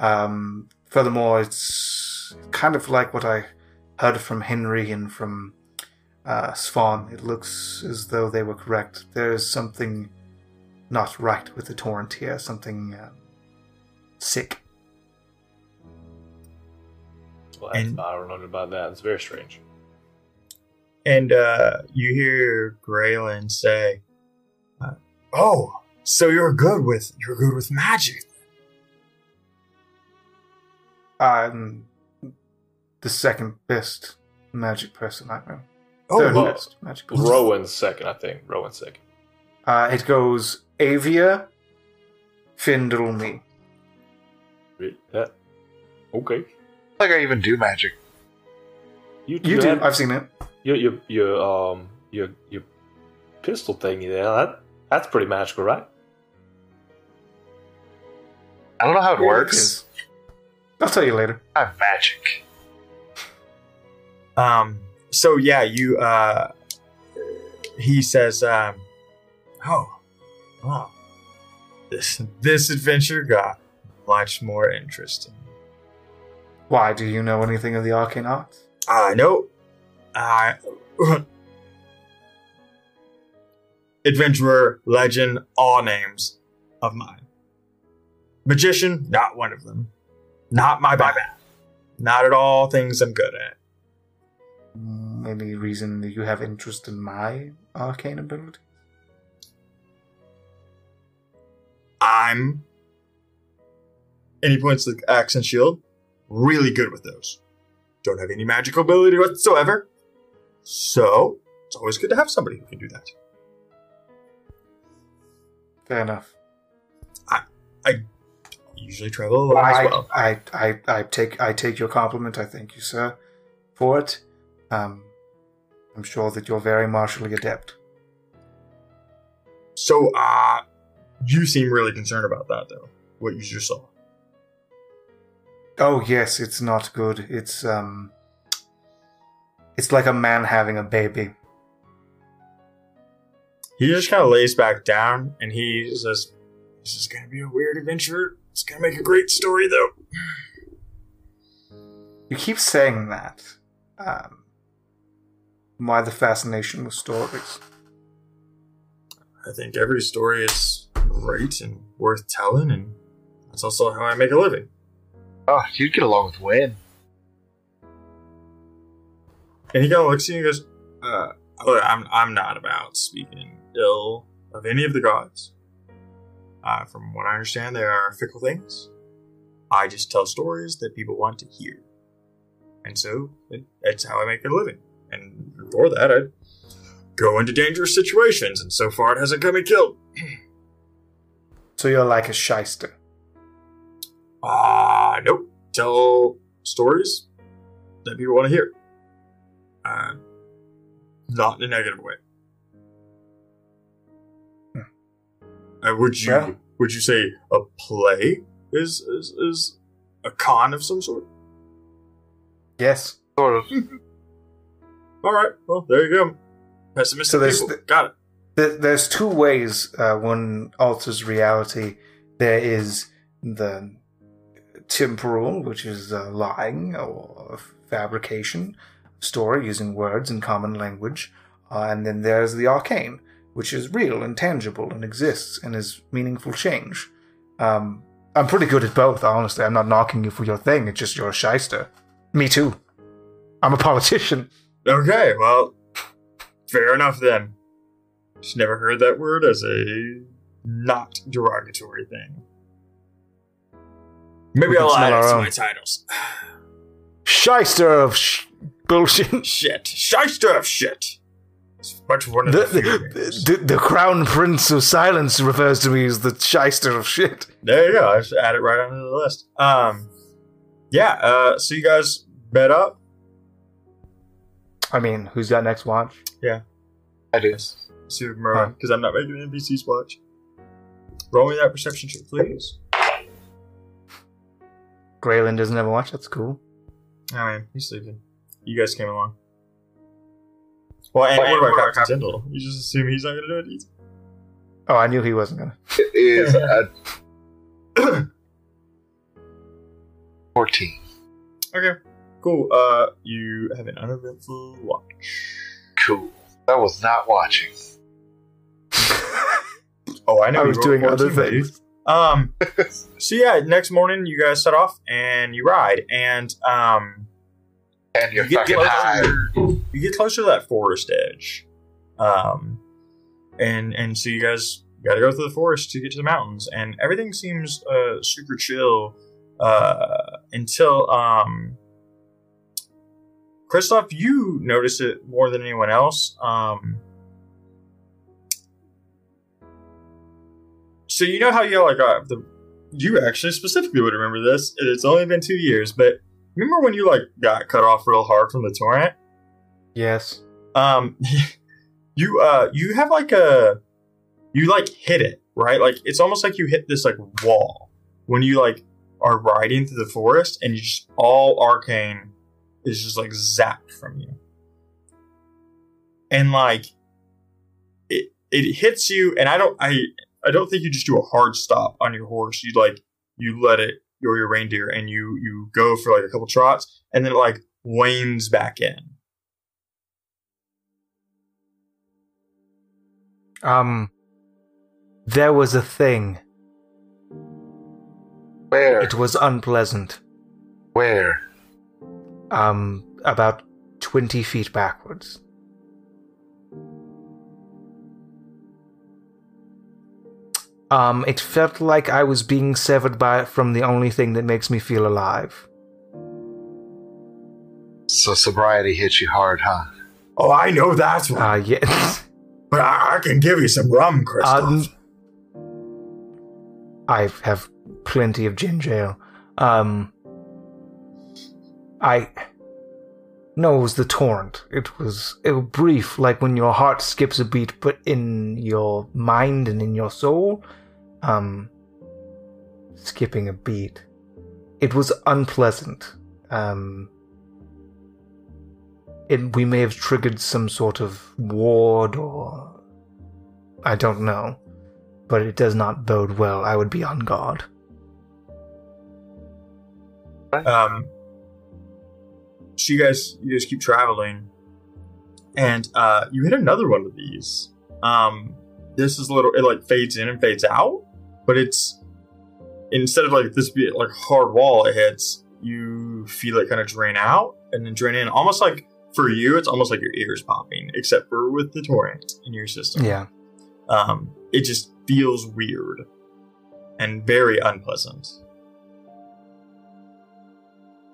Um, furthermore, it's kind of like what I heard from Henry and from uh, Svan. It looks as though they were correct. There is something not right with the torrent here. Something uh, sick. Well, And- I don't know about that. It's very strange. And uh, you hear Graylin say, uh, "Oh, so you're good with you're good with magic." I'm the second best magic person I know. Oh, Third well, best magical. Rowan's second, I think. Rowan's second. Uh, it goes Avia, Findle, me. Yeah. Okay. Like I even do magic. You, You do. have- I've seen it. your your your um your your pistol thingy there. That that's pretty magical, right? I don't know how it Yeah, works. Is. I'll tell you later. I'm magic. Um. So yeah, you. Uh. He says, um, "Oh, wow. This this adventure got much more interesting. Why? Do you know anything of the arcane arts? I know. I. Adventurer, legend, all names of mine. Magician, not one of them. Not my bad. Not at all things I'm good at. Mm, Any reason that you have interest in my arcane ability? I'm. Any points to the axe and shield. Really good with those. Don't have any magical ability whatsoever. So, it's always good to have somebody who can do that. Fair enough. I, I usually travel I, well. I, I, I take I take your compliment. I thank you, sir, for it. Um, I'm sure that you're very martially adept. So, uh, you seem really concerned about that, though. What you just saw. Oh yes, it's not good. It's um, it's like a man having a baby. He just kind of lays back down and he says, This is going to be a weird adventure. It's going to make a great story, though. You keep saying that. Um, why the fascination with stories? I think every story is great and worth telling, and that's also how I make a living. Oh, you'd get along with Win. And he kind of looks at you and goes, uh, look, I'm, I'm not about speaking ill of any of the gods. Uh, from what I understand, they are fickle things. I just tell stories that people want to hear. And so, it, it's how I make a living. And for that, I go into dangerous situations, and so far it hasn't got me killed. So you're like a shyster. Ah, nope. Tell stories that people want to hear. Uh, not in a negative way. Uh, would you Yeah. would you say a play is, is is a con of some sort? Yes. Sort of. All right. Well, there you go. Pessimistic So there's people. the- Got it. There- There's two ways uh, one alters reality. There is the temporal, which is uh, lying or fabrication, story using words and common language, uh, and then there's the arcane, which is real and tangible and exists and is meaningful change. Um, I'm pretty good at both, honestly. I'm not knocking you for your thing. It's just you're a shyster. Me too. I'm a politician. Okay. Well, fair enough then. Just never heard that word as a not derogatory thing. Maybe I'll add it to own. my titles. Shyster of sh- bullshit. Shit. Shyster of shit. It's much one of The, the, the, the, the crown prince of silence refers to me as the shyster of shit. There you go. I just add it right onto the list. Um, yeah. Uh, so you guys bet up. I mean, who's got next watch? Yeah, I do. Super Merlin, because I'm not making an NPCs watch. Roll me that perception check, please. Graylin doesn't have a watch. That's cool. I man, he's sleeping. You guys came along. Well, and, and and what what about about Captain Tyndall? You just assume he's not going to do it either. Oh, I knew he wasn't gonna. It is a 14. Okay, cool. Uh, you have an uneventful watch. Cool. I was not watching. Oh, I know. I was doing other 14, dude. things. Um, so yeah, next morning you guys set off and you ride, and um, And you're you get fucking closer. high. You get closer to that forest edge, um, and and so you guys got to go through the forest to get to the mountains, and everything seems uh, super chill uh, until um, Kristoff, you notice it more than anyone else. Um, so you know how you like uh, the you actually specifically would remember this. It's only been two years, but remember when you like got cut off real hard from the torrent? Yes. Um, you uh you have like a you like hit it right. Like it's almost like you hit this like wall when you like are riding through the forest and you just all arcane is just like zapped from you. And like it it hits you and I don't I I don't think you just do a hard stop on your horse. You like you let it or your reindeer and you you go for like a couple trots and then it like wanes back in. Um, there was a thing. Where? It was unpleasant. Where? Um, about 20 feet backwards. Um, it felt like I was being severed by it from the only thing that makes me feel alive. So sobriety hit you hard, huh? Oh, I know that's one. Uh, yes. but I, I can give you some rum, Kristoff. Um, I have plenty of ginger ale. Um, I. No, it was the torrent. It was it was brief, like when your heart skips a beat, but in your mind and in your soul, um, skipping a beat. It was unpleasant. Um, it we may have triggered some sort of ward or I don't know, but it does not bode well. I would be on guard. Um, so you guys, you guys keep traveling, and uh, you hit another one of these. Um, this is a little, it like fades in and fades out, but it's instead of like this be like hard wall it hits, you feel it kind of drain out and then drain in, almost like for you, it's almost like your ears popping, except for with the torrent in your system. Yeah. Um, it just feels weird and very unpleasant.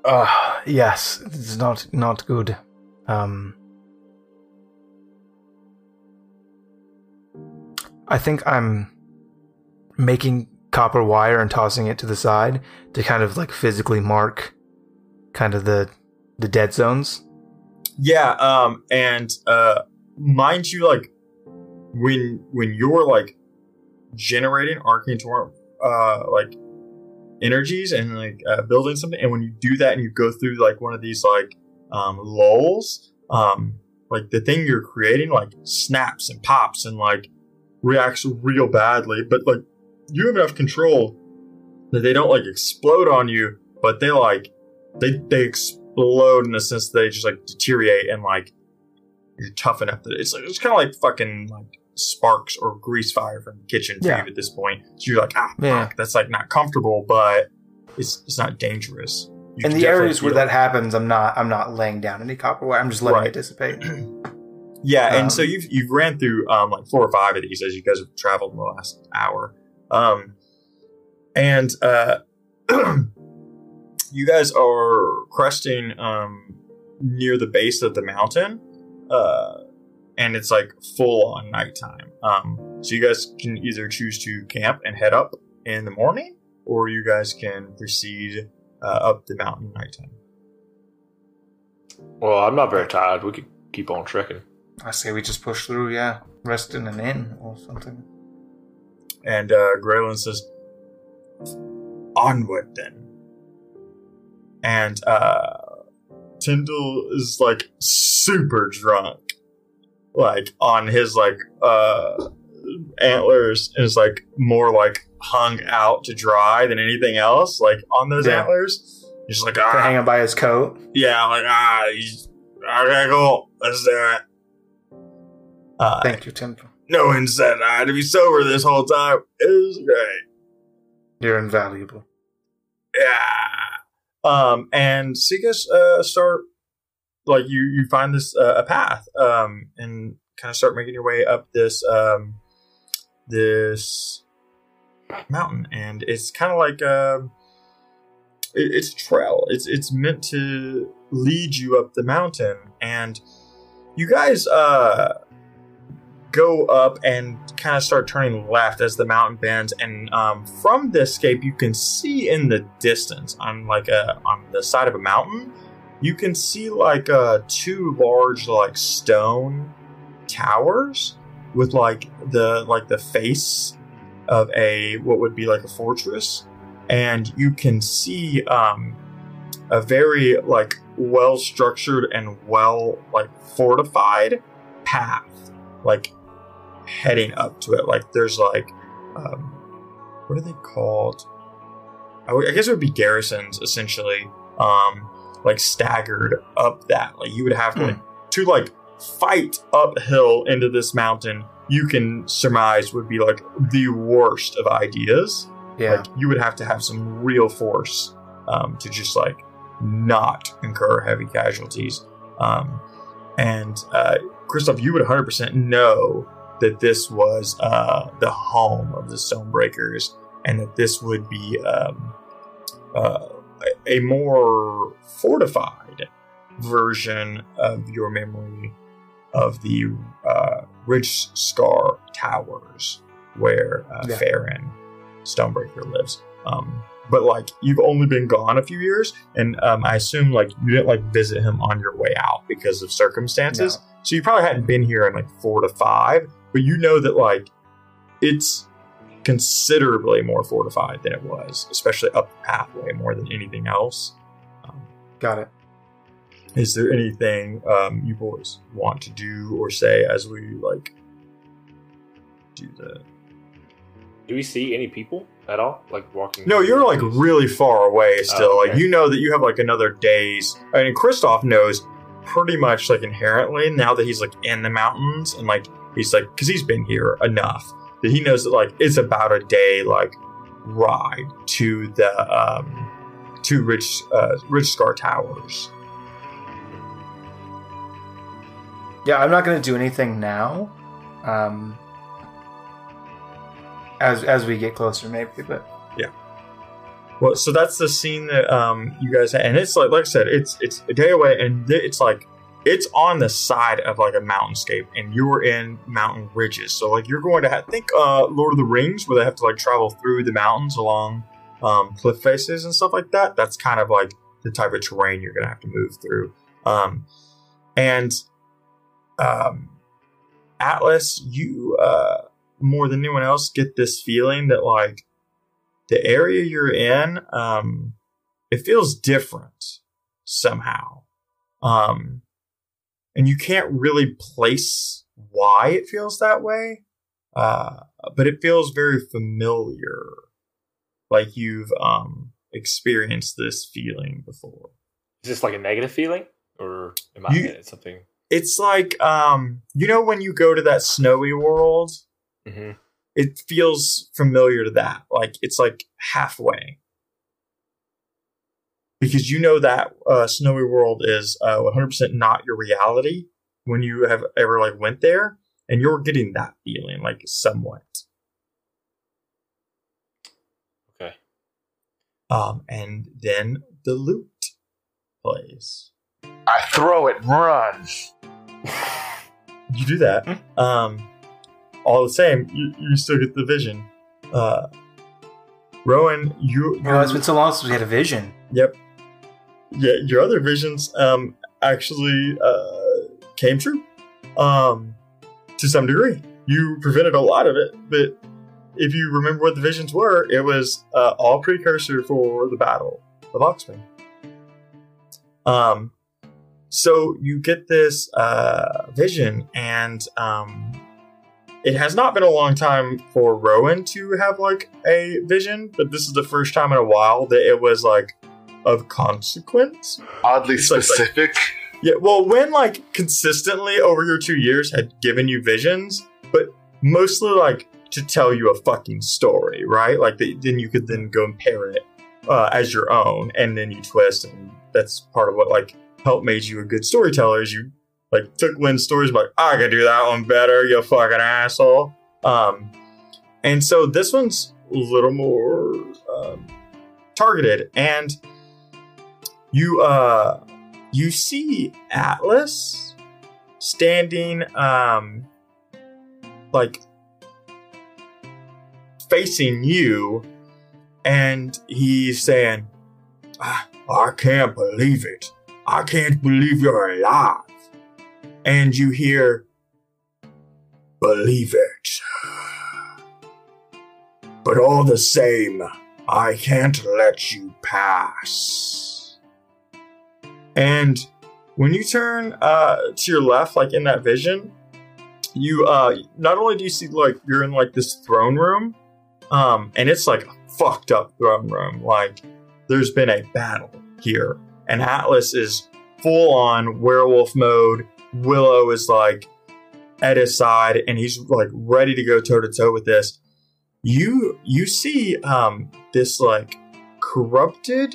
Uh, yes, it's not not good. Um, I think I'm making copper wire and tossing it to the side to kind of like physically mark kind of the the dead zones. Yeah, um, and uh, mind you, like when when you're like generating arcane torrent, uh, like energies and like uh, building something, and when you do that and you go through like one of these like um, lulls, um, like the thing you're creating like snaps and pops and like reacts real badly, but like you have enough control that they don't like explode on you, but they like they they explode in the sense that they just like deteriorate and like you're tough enough that it's like it's kind of like fucking like sparks or grease fire from the kitchen for Yeah. you at this point. So you're like, ah, Yeah. fuck, that's like not comfortable, but it's it's not dangerous. You In the definitely areas where feel that happens, I'm not I'm not laying down any copper wire. I'm just letting Right. it dissipate. Yeah, and Um, so you've you've ran through um like four or five of these as you guys have traveled in the last hour. Um and uh you guys are cresting um near the base of the mountain. Uh and it's like full on nighttime. Um so you guys can either choose to camp and head up in the morning or you guys can proceed uh, up the mountain nighttime. Well, I'm not very tired. We could keep on trekking. I say we just push through. Yeah, rest in an inn or something. And uh, Graylin says, "Onward, then." And uh, Tyndall is like super drunk, like on his like uh, antlers, and is like more like hung out to dry than anything else. Like on those Yeah. antlers, he's like, ah, him by his coat. yeah, like ah, he's okay, cool, let's do it. Uh, Thank you, Tim. No one said I had to be sober this whole time. It was great. You're invaluable. Yeah. Um, and so you guys uh, start like you you find this uh, a path um, and kind of start making your way up this um, this mountain, and it's kind of like um it, it's a trail. It's it's meant to lead you up the mountain, and you guys uh, go up and kind of start turning left as the mountain bends. And um, from the escape, you can see in the distance on like a on the side of a mountain, you can see like uh, two large like stone towers with like the like the face of a what would be like a fortress and you can see um a very like well structured and well like fortified path like heading up to it. Like there's like um what are they called? I w- I guess it would be garrisons essentially um like staggered up that. Like you would have to like, to like fight uphill into this mountain you can surmise would be like the worst of ideas. Yeah. like you would have to have some real force um, to just like not incur heavy casualties. Um, and uh, Kristoff you would 100% know that this was uh, the home of the stonebreakers and that this would be um, uh, a- more fortified version of your memory of the uh, Ridge Scar Towers, where uh, Yeah. Farron Stonebreaker lives. Um, but like you've only been gone a few years, and um, I assume like you didn't like visit him on your way out because of circumstances. So you probably hadn't been here in like four to five, but you know that like it's considerably more fortified than it was, especially up the pathway more than anything else. Um, Got it. is there anything um, you boys want to do or say as we like do the? Do we see any people at all, like walking? No, you're like really far away still. Oh, Like you know that you have like another days. I mean, Kristoff knows pretty much like inherently now that he's like in the mountains and like he's like because he's been here enough that he knows that like it's about a day like ride to the um to Rich uh Ridge Scar Towers. Yeah, I'm not going to do anything now. Um, as as we get closer, maybe. But yeah. Well, so that's the scene that um you guys and it's like like I said, it's it's a day away and it's like it's on the side of like a mountainscape and you're in mountain ridges. So like you're going to have think uh Lord of the Rings where they have to like travel through the mountains along um cliff faces and stuff like that. That's kind of like the type of terrain you're gonna have to move through. Um and um Atlas, you uh more than anyone else get this feeling that like the area you're in um it feels different somehow um and you can't really place why it feels that way uh but it feels very familiar like you've um experienced this feeling before Is this like a negative feeling, or am I You- something? it's like um you know when you go to that snowy world hmm it feels familiar to that. Like it's like halfway. Because you know that uh, Snowy World is uh, 100% not your reality when you have ever like went there, and you're getting that feeling like somewhat. Okay. Um, and then the loot plays. I throw it and run. You do that. Um, all the same, you, you still get the vision. Uh, Rowan, you you know, it's been so long since we had a vision. Yep. Yeah, your other visions um actually uh came true. Um to some degree. You prevented a lot of it, but if you remember what the visions were, it was uh, all precursor for the battle of Oxman. Um so you get this uh vision and um it has not been a long time for Rowan to have like a vision, but this is the first time in a while that it was like of consequence. Oddly It's like- specific. Yeah, well, when like consistently over your two years had given you visions, but mostly like to tell you a fucking story, right? Like the, then you could then go and pair it uh, as your own, and then you twist, and that's part of what like helped made you a good storyteller. Is you like took Lynn's stories, but like I could do that one better, you fucking asshole. Um, and so this one's a little more um, targeted, and you uh you see Atlas standing, um, like facing you, and he's saying, "I, I can't believe it. I can't believe you're alive." And you hear, "Believe it." But all the same, I can't let you pass. And when you turn uh, to your left, like in that vision, you uh, not only do you see like you're in like this throne room, um, and it's like a fucked up throne room. Like there's been a battle here, and Atlas is full on werewolf mode. Willow is like at his side, and he's like ready to go toe to toe with this you you see um this like corrupted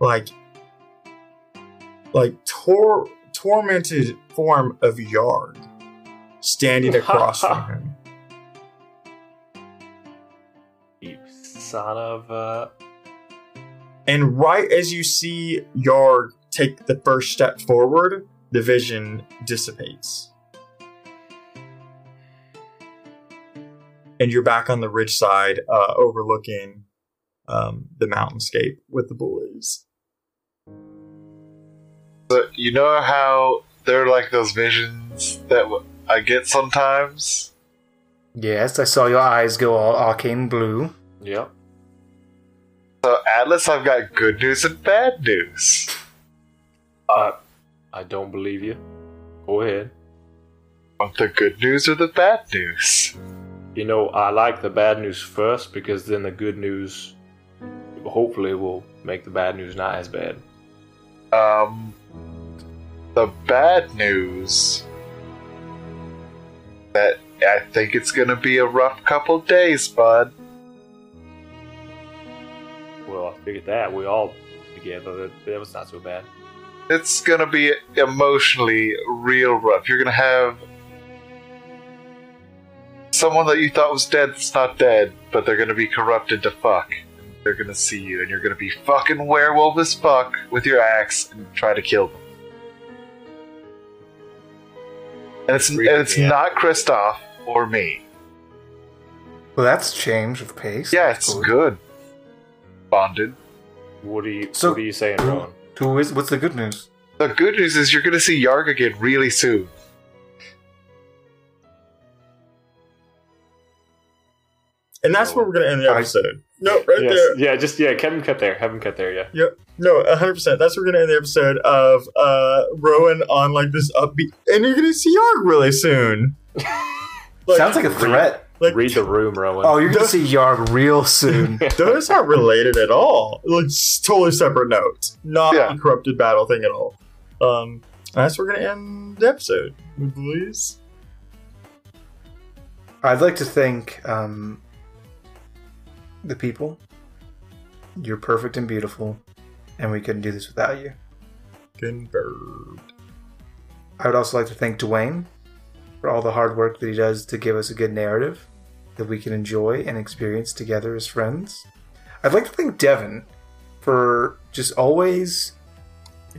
like like tor- tormented form of Yarg standing across from him. You son of uh And right as you see Yarg take the first step forward, the vision dissipates. And you're back on the ridge side, uh, overlooking um, the mountainscape with the boys. But you know how there are like those visions that I get sometimes? Yes, I saw your eyes go all arcane blue. Yep. So, Atlas, I've got good news and bad news. Uh, I don't believe you. Go ahead. Want the good news or the bad news? You know, I like the bad news first because then the good news hopefully will make the bad news not as bad. Um, the bad news that I think it's gonna be a rough couple days, bud. Well, I figured that. We all together. That, that was not so bad. It's gonna be emotionally real rough. You're gonna have someone that you thought was dead that's not dead, but they're gonna be corrupted to fuck. They're gonna see you, and you're gonna be fucking werewolf as fuck with your axe and try to kill them. And it's and it's not Kristoff or me. Well, that's change of pace. Yeah, That's it's cool. good. Bonded. What are you? So- what are you saying, Rowan? Who is? What's the good news? The good news is you're gonna see Yarg again really soon. And that's where we're going to end the I- episode. No, right Yes. there. Yeah, just yeah. Have him cut there. Have him cut there. Yeah. Yep. No, 100%. That's where we're going to end the episode of uh, Rowan on like this upbeat. And you're going to see Yarg really soon. Like, Sounds like a threat. like, Read the room, Rowan. Oh, you're gonna see Yarg real soon. Those aren't related at all. Like totally separate notes. Not Yeah. a corrupted battle thing at all. Um, that's where we're gonna end the episode, please. I'd like to thank um, the people. You're perfect and beautiful, and we couldn't do this without you. Confirmed. I would also like to thank Dwayne for all the hard work that he does to give us a good narrative that we can enjoy and experience together as friends. I'd like to thank Devin for just always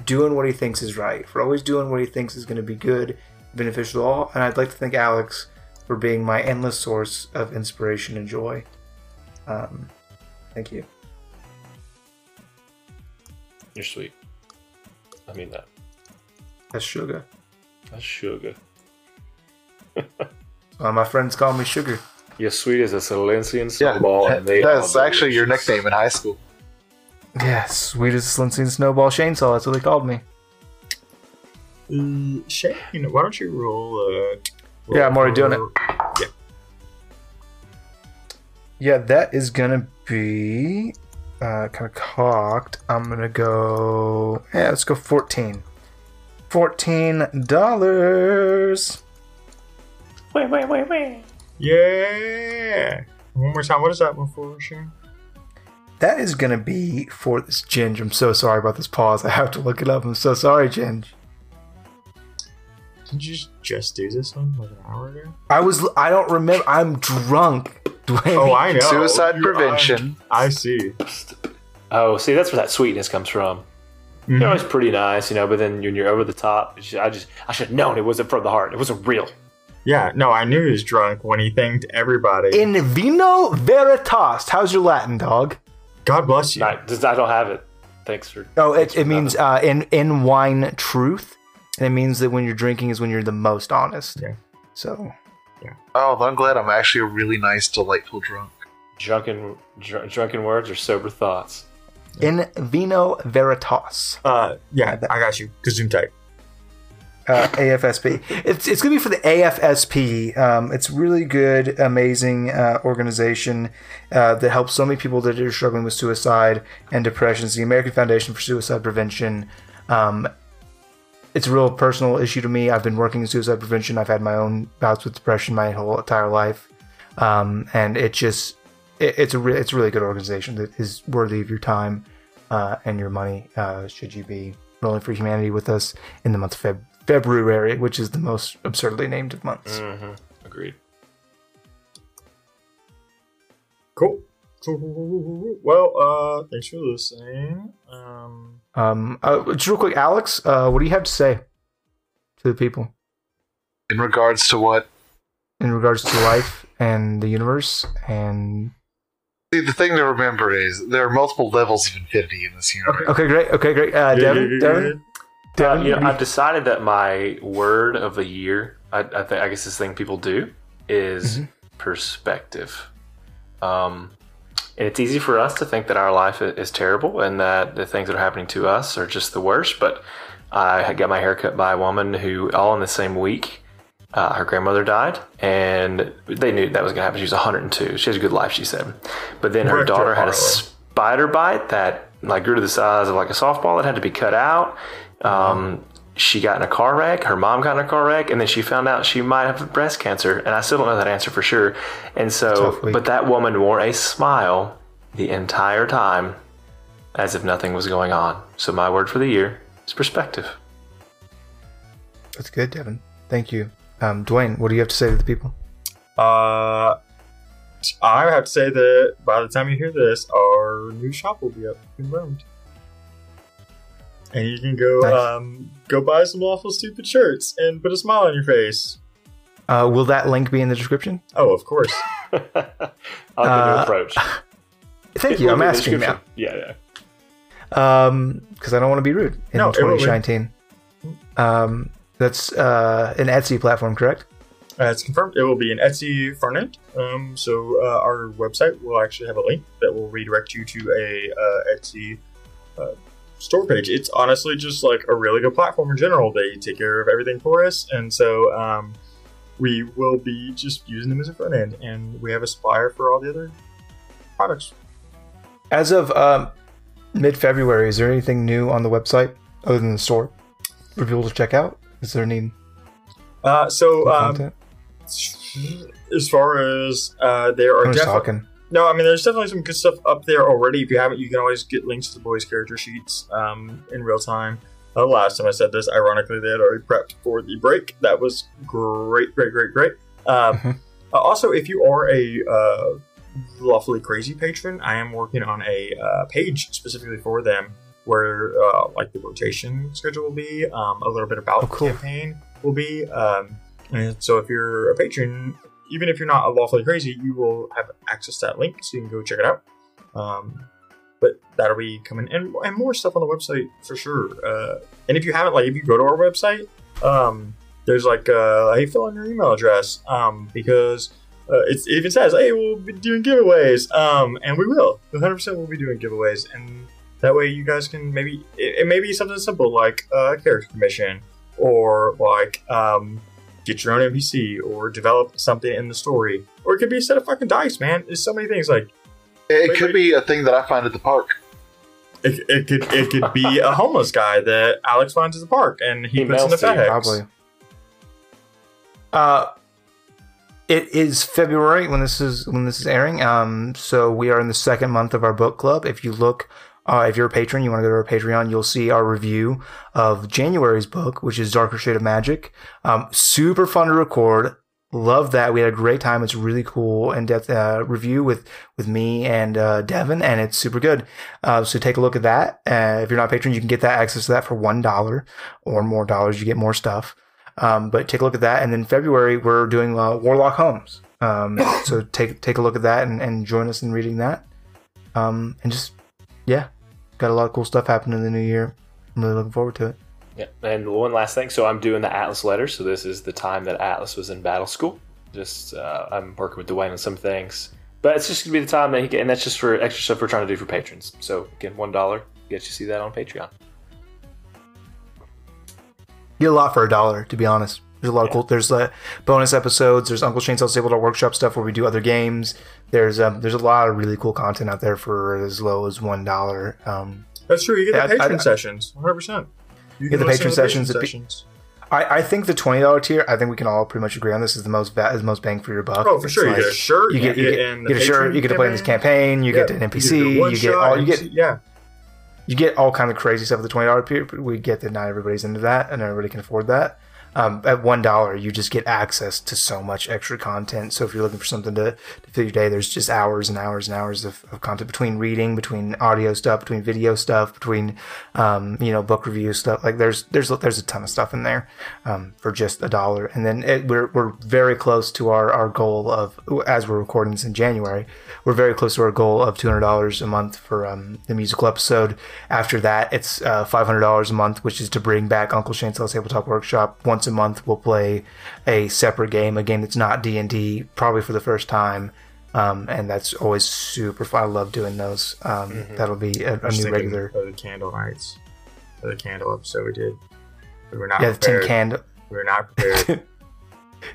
doing what he thinks is right, for always doing what he thinks is going to be good, beneficial to all. And I'd like to thank Alex for being my endless source of inspiration and joy. Um, thank you. You're sweet. I mean that. That's sugar. That's sugar. Uh, my friends call me Sugar. You're sweet as a Silencian snowball, and they that's are actually your nickname in high school. Yeah, sweet as a Slincy Snowball Chainsaw. That's what they called me. Uh, Shane, why don't you roll? Uh, Yeah, I'm already doing it. Yeah. Yeah, that is gonna be uh, kind of cocked. I'm gonna go. Yeah, let's go 14. Fourteen dollars. Wait, wait, wait, wait. Yeah. One more time. What is that one for, Shane? That is gonna be for this Ginge. I'm so sorry about this pause. I have to look it up. I'm so sorry, Ginge. Didn't you just do this one like an hour ago? I was. I don't remember. I'm drunk. Dwayne. Oh, I know. Suicide You- prevention. I, I see. Oh, see, that's where that sweetness comes from. Mhm. They're always pretty nice, you know. But then when you're over the top, I just I should have known it wasn't from the heart. It wasn't real. Yeah, no, I knew he was drunk when he thanked everybody. In vino veritas. How's your Latin, dog? God bless you. I, just- I don't have it. Thanks for. Oh, thanks it, for it means uh, in in wine truth, and it means that when you're drinking is when you're the most honest. Yeah. So Oh, I'm glad I'm actually a really nice, delightful drunk. drunken dr- drunken words or sober thoughts. in vino veritas. Uh, yeah, I got you. Gesundheit. uh, AFSP. It's it's gonna be for the AFSP. Um, it's really good, amazing uh, organization uh, that helps so many people that are struggling with suicide and depression. It's the American Foundation for Suicide Prevention. Um, it's a real personal issue to me. I've been working in suicide prevention. I've had my own bouts with depression my whole entire life, um, and it just it, it's a re- it's a really good organization that is worthy of your time uh, and your money. Uh, should you be rolling for humanity with us in the month of Feb- February, which is the most absurdly named of months. Mm-hmm. Agreed. Cool. Well, uh, thanks for listening. Um, Um, uh, just real quick, Alex, uh, what do you have to say to the people In regards to what? in regards to life and the universe? And See, the thing to remember is there are multiple levels of infinity in this universe. okay, great, okay, great. Uh, Devin, Devin, Uh, Devin, you know, I've decided that my word of the year, I, I, think, I guess this thing people do, is Mm-hmm. perspective. Um, and it's easy for us to think that our life is terrible and that the things that are happening to us are just the worst. But I got my hair cut by a woman who, all in the same week, uh, her grandmother died, and they knew that was going to happen. She was 102. She has a good life, she said. But then her daughter had a spider bite that like grew to the size of like a softball that had to be cut out. Um, she got in a car wreck. Her mom got in a car wreck, and then she found out she might have breast cancer. And I still don't know that answer for sure. And so, but that woman wore a smile the entire time, as if nothing was going on. So my word for the year is perspective. That's good, Devin. Thank you. Um, Dwayne, what do you have to say to the people? uh, I have to say that by the time you hear this, our new shop will be up and running. And you can go Nice. um, go buy some awful stupid shirts and put a smile on your face. Uh, will that link be in the description? Oh, of course. I like the Uh, new approach. Thank It you. I'm be in asking now. description. Yeah, yeah. Um, because I don't want to be rude in No, it will be. 2019. Um, that's uh, an Etsy platform, correct? Uh, it's confirmed. It will be an Etsy front end. Um, so uh, our website will actually have a link that will redirect you to a uh, Etsy uh, store page. It's honestly just like a really good platform in general. They take care of everything for us, and so um, we will be just using them as a front end, and we have a supplier for all the other products. As of um, mid February, is there anything new on the website other than the store for people to check out? Is there any Uh, so um, as far as uh, there are definitely talking. No, I mean, there's definitely some good stuff up there already. If you haven't, you can always get links to the boys' character sheets um, in real time. The last time I said this, ironically, they had already prepped for the break. That was great, great, great, great. Um, Mhm. uh, also, if you are a uh, lawfully crazy patron, I am working on a uh, page specifically for them where, uh, like, the rotation schedule will be, um, a little bit about Oh, cool. the campaign will be. Um, and so, if you're a patron, even if you're not lawfully crazy, you will have access to that link, so you can go check it out. Um, but that'll be coming, and, and more stuff on the website for sure. Uh, and if you haven't, like, if you go to our website, um, there's like, uh, hey, fill in your email address, um, because uh, it even says, hey, we'll be doing giveaways, um, and we will. 100% we'll be doing giveaways, and that way you guys can maybe, it, it may be something simple like a character commission, or like, um, get your own NPC or develop something in the story. Or it could be a set of fucking dice, man. There's so many things. Like It Wait, could wait. be a thing that I find at the park. it, it could it could be a homeless guy that Alex finds at the park and he, He puts in the melts FedEx. Probably. Uh, it is February when this is when this is airing. Um, so we are in the second month of our book club. If you look, uh, if you're a patron, you want to go to our Patreon, you'll see our review of January's book, which is Darker Shade of Magic. Um, super fun to record. Love that. We had a great time. It's really cool in depth uh, review with with me and uh, Devin, and it's super good. Uh, so take a look at that. Uh, if you're not a patron, you can get that access to that for one dollar or more dollars. You get more stuff. Um, but take a look at that. And then February we're doing uh, Warlock Holmes. Um, so take take a look at that and, and join us in reading that. Um, and just yeah, got a lot of cool stuff happening in the new year. I'm really looking forward to it. Yeah, and one last thing. So I'm doing the Atlas letter. So this is the time that Atlas was in battle school. Just uh, I'm working with Dwayne on some things, but it's just gonna be the time that he get, and that's just for extra stuff we're trying to do for patrons. So again, one dollar gets you see that on Patreon. You get a lot for a dollar, to be honest. There's a lot of cool. There's uh, bonus episodes. There's Uncle Shane's Disabled Art Workshop stuff where we do other games. There's um, there's a lot of really cool content out there for as low as one dollar. Um, That's true. You get the Yeah, I- patron I- sessions, 100. percent You get the patron sessions, the pe- I, I think the twenty dollar tier. I think we can all pretty much agree on this is the most is the most bang for your buck. Oh, for sure. You get a shirt. you get you get, the get a shirt. You get to play in this campaign. You Yeah, get an NPC. one You get all you get. Yeah. you get all kind of crazy stuff at the twenty dollar tier. But we get that not everybody's into that, and everybody can afford that. Um, at one dollar, you just get access to so much extra content. So if you're looking for something to, to fill your day, there's just hours and hours and hours of, of content between reading, between audio stuff, between video stuff, between um, you know book review stuff. Like there's there's there's a ton of stuff in there um, for just a dollar. And then it, we're we're very close to our our goal of as we're recording this in January, we're very close to our goal of two hundred dollars a month for um, the musical episode. After that, it's uh, five hundred dollars a month, which is to bring back Uncle Shane's Tabletop Workshop once a month. We'll play a separate game, a game that's not D and D, probably for the first time. Um, and that's always super fun. I love doing those. Um, That'll be a, a Mm-hmm. New regular. The candle nights, the candle episode we did. We were not Yeah, the Ten Candle. we were not prepared.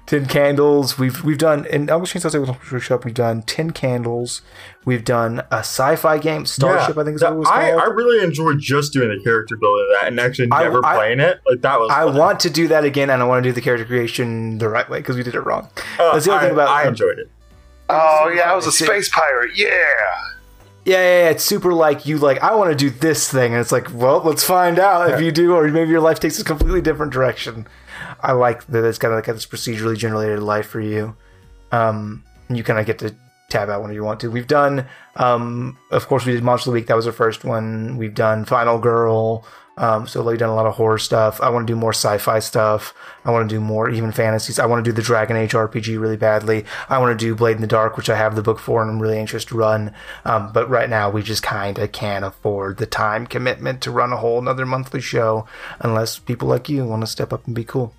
Ten Candles. We've we've done in Uncle Shane's Tabletop Workshop. We've done Ten Candles. We've done a sci-fi game, Starship. I think is what it was I, called. I really enjoyed just doing the character building of that and actually never I- playing it. Like that was. I fun. want to do that again, and I want to do the character creation the right way because we did it wrong. Uh, That's the other I, thing about I enjoyed it. Oh yeah, I was a It's- space pirate. Yeah. Yeah, yeah, yeah, it's super like you like I want to do this thing, and it's like, well, let's find out if you do, or maybe your life takes a completely different direction. I like that it's kind of like this procedurally generated life for you. Um, you kind of get to tab out whenever you want to. We've done, um, of course, we did Monster of the Week. That was our first one. We've done Final Girl. Um, so we've done a lot of horror stuff. I want to do more sci-fi stuff. I want to do more even fantasies. I want to do the Dragon Age RPG really badly. I want to do Blade in the Dark, which I have the book for and I'm really anxious to run. Um, but right now we just kind of can't afford the time commitment to run a whole another monthly show unless people like you want to step up and be cool.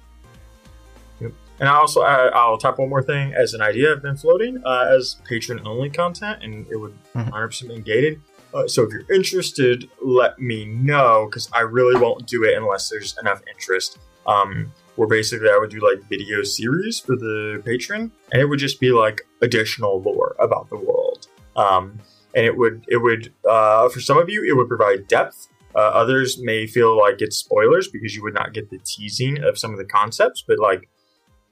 And I also I, I'll tap one more thing as an idea I've been floating uh, as patron only content, and it would Mhm. 100 percent be gated. Uh, so if you're interested, let me know because I really won't do it unless there's enough interest. Um, where basically I would do like video series for the patron, and it would just be like additional lore about the world. Um, and it would it would uh, for some of you it would provide depth. Uh, others may feel like it's spoilers because you would not get the teasing of some of the concepts, but like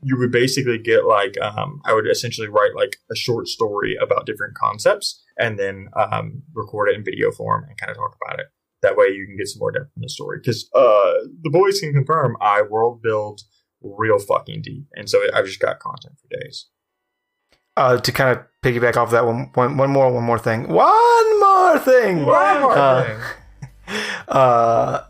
you would basically get like um, I would essentially write like a short story about different concepts and then um, record it in video form and kind of talk about it. That way you can get some more depth in the story because uh, the boys can confirm I world build real fucking deep, and so I've just got content for days. Uh, to kind of piggyback off that one, one, one more, one more thing, one more thing. One more Uh, thing. uh,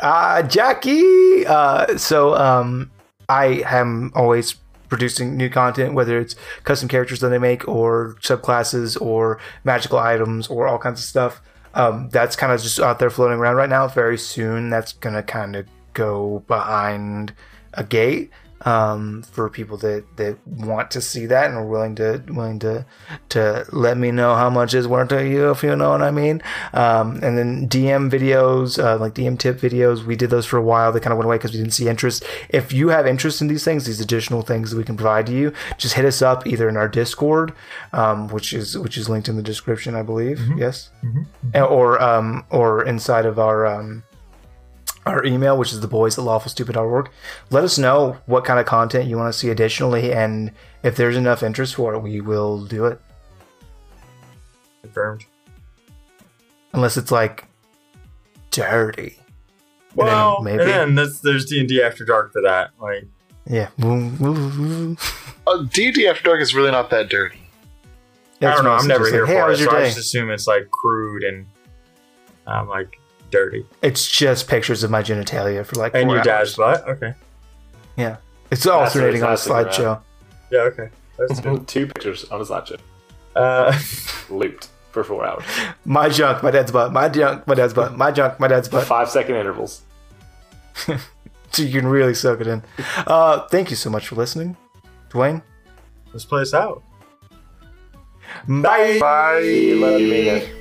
uh, Jackie. Uh, so um, I am always producing new content, whether it's custom characters that they make, or subclasses, or magical items, or all kinds of stuff. Um, that's kind of just out there floating around right now. Very soon, that's gonna kind of go behind a gate um, for people that, that want to see that and are willing to willing to to let me know how much is worth to you, if you know what I mean. Um, and then DM videos, uh, like DM tip videos, we did those for a while. They kind of went away because we didn't see interest. If you have interest in these things, these additional things that we can provide to you, just hit us up either in our Discord, um, which is which is linked in the description, I believe. Yes, And- or um, or inside of our um, our email, which is the boys at lawfulstupid.org. Let us know what kind of content you want to see additionally, and if there's enough interest for it, we will do it. Confirmed. Unless it's like dirty. And then Well, maybe- and then that's, there's D and D After Dark for that. Like Yeah. Boom, boom, boom. uh, D&D After Dark is really not that dirty. I don't know. I'm never here like, hey, for it, was your so I just assume it's like crude and um, like dirty. It's just pictures of my genitalia for like And four your hours. dad's butt. Okay. Yeah, it's alternating on a That's what it's slideshow. Yeah. Okay. That's good. Two pictures on a slideshow. uh, Looped for four hours. My junk, my dad's butt. My junk, my dad's butt. My junk, my dad's butt. Five second intervals. So you can really soak it in. Uh, thank you so much for listening, Dwayne. let's play this out. Bye. Bye. Love you, Mina.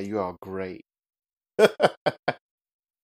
You are great.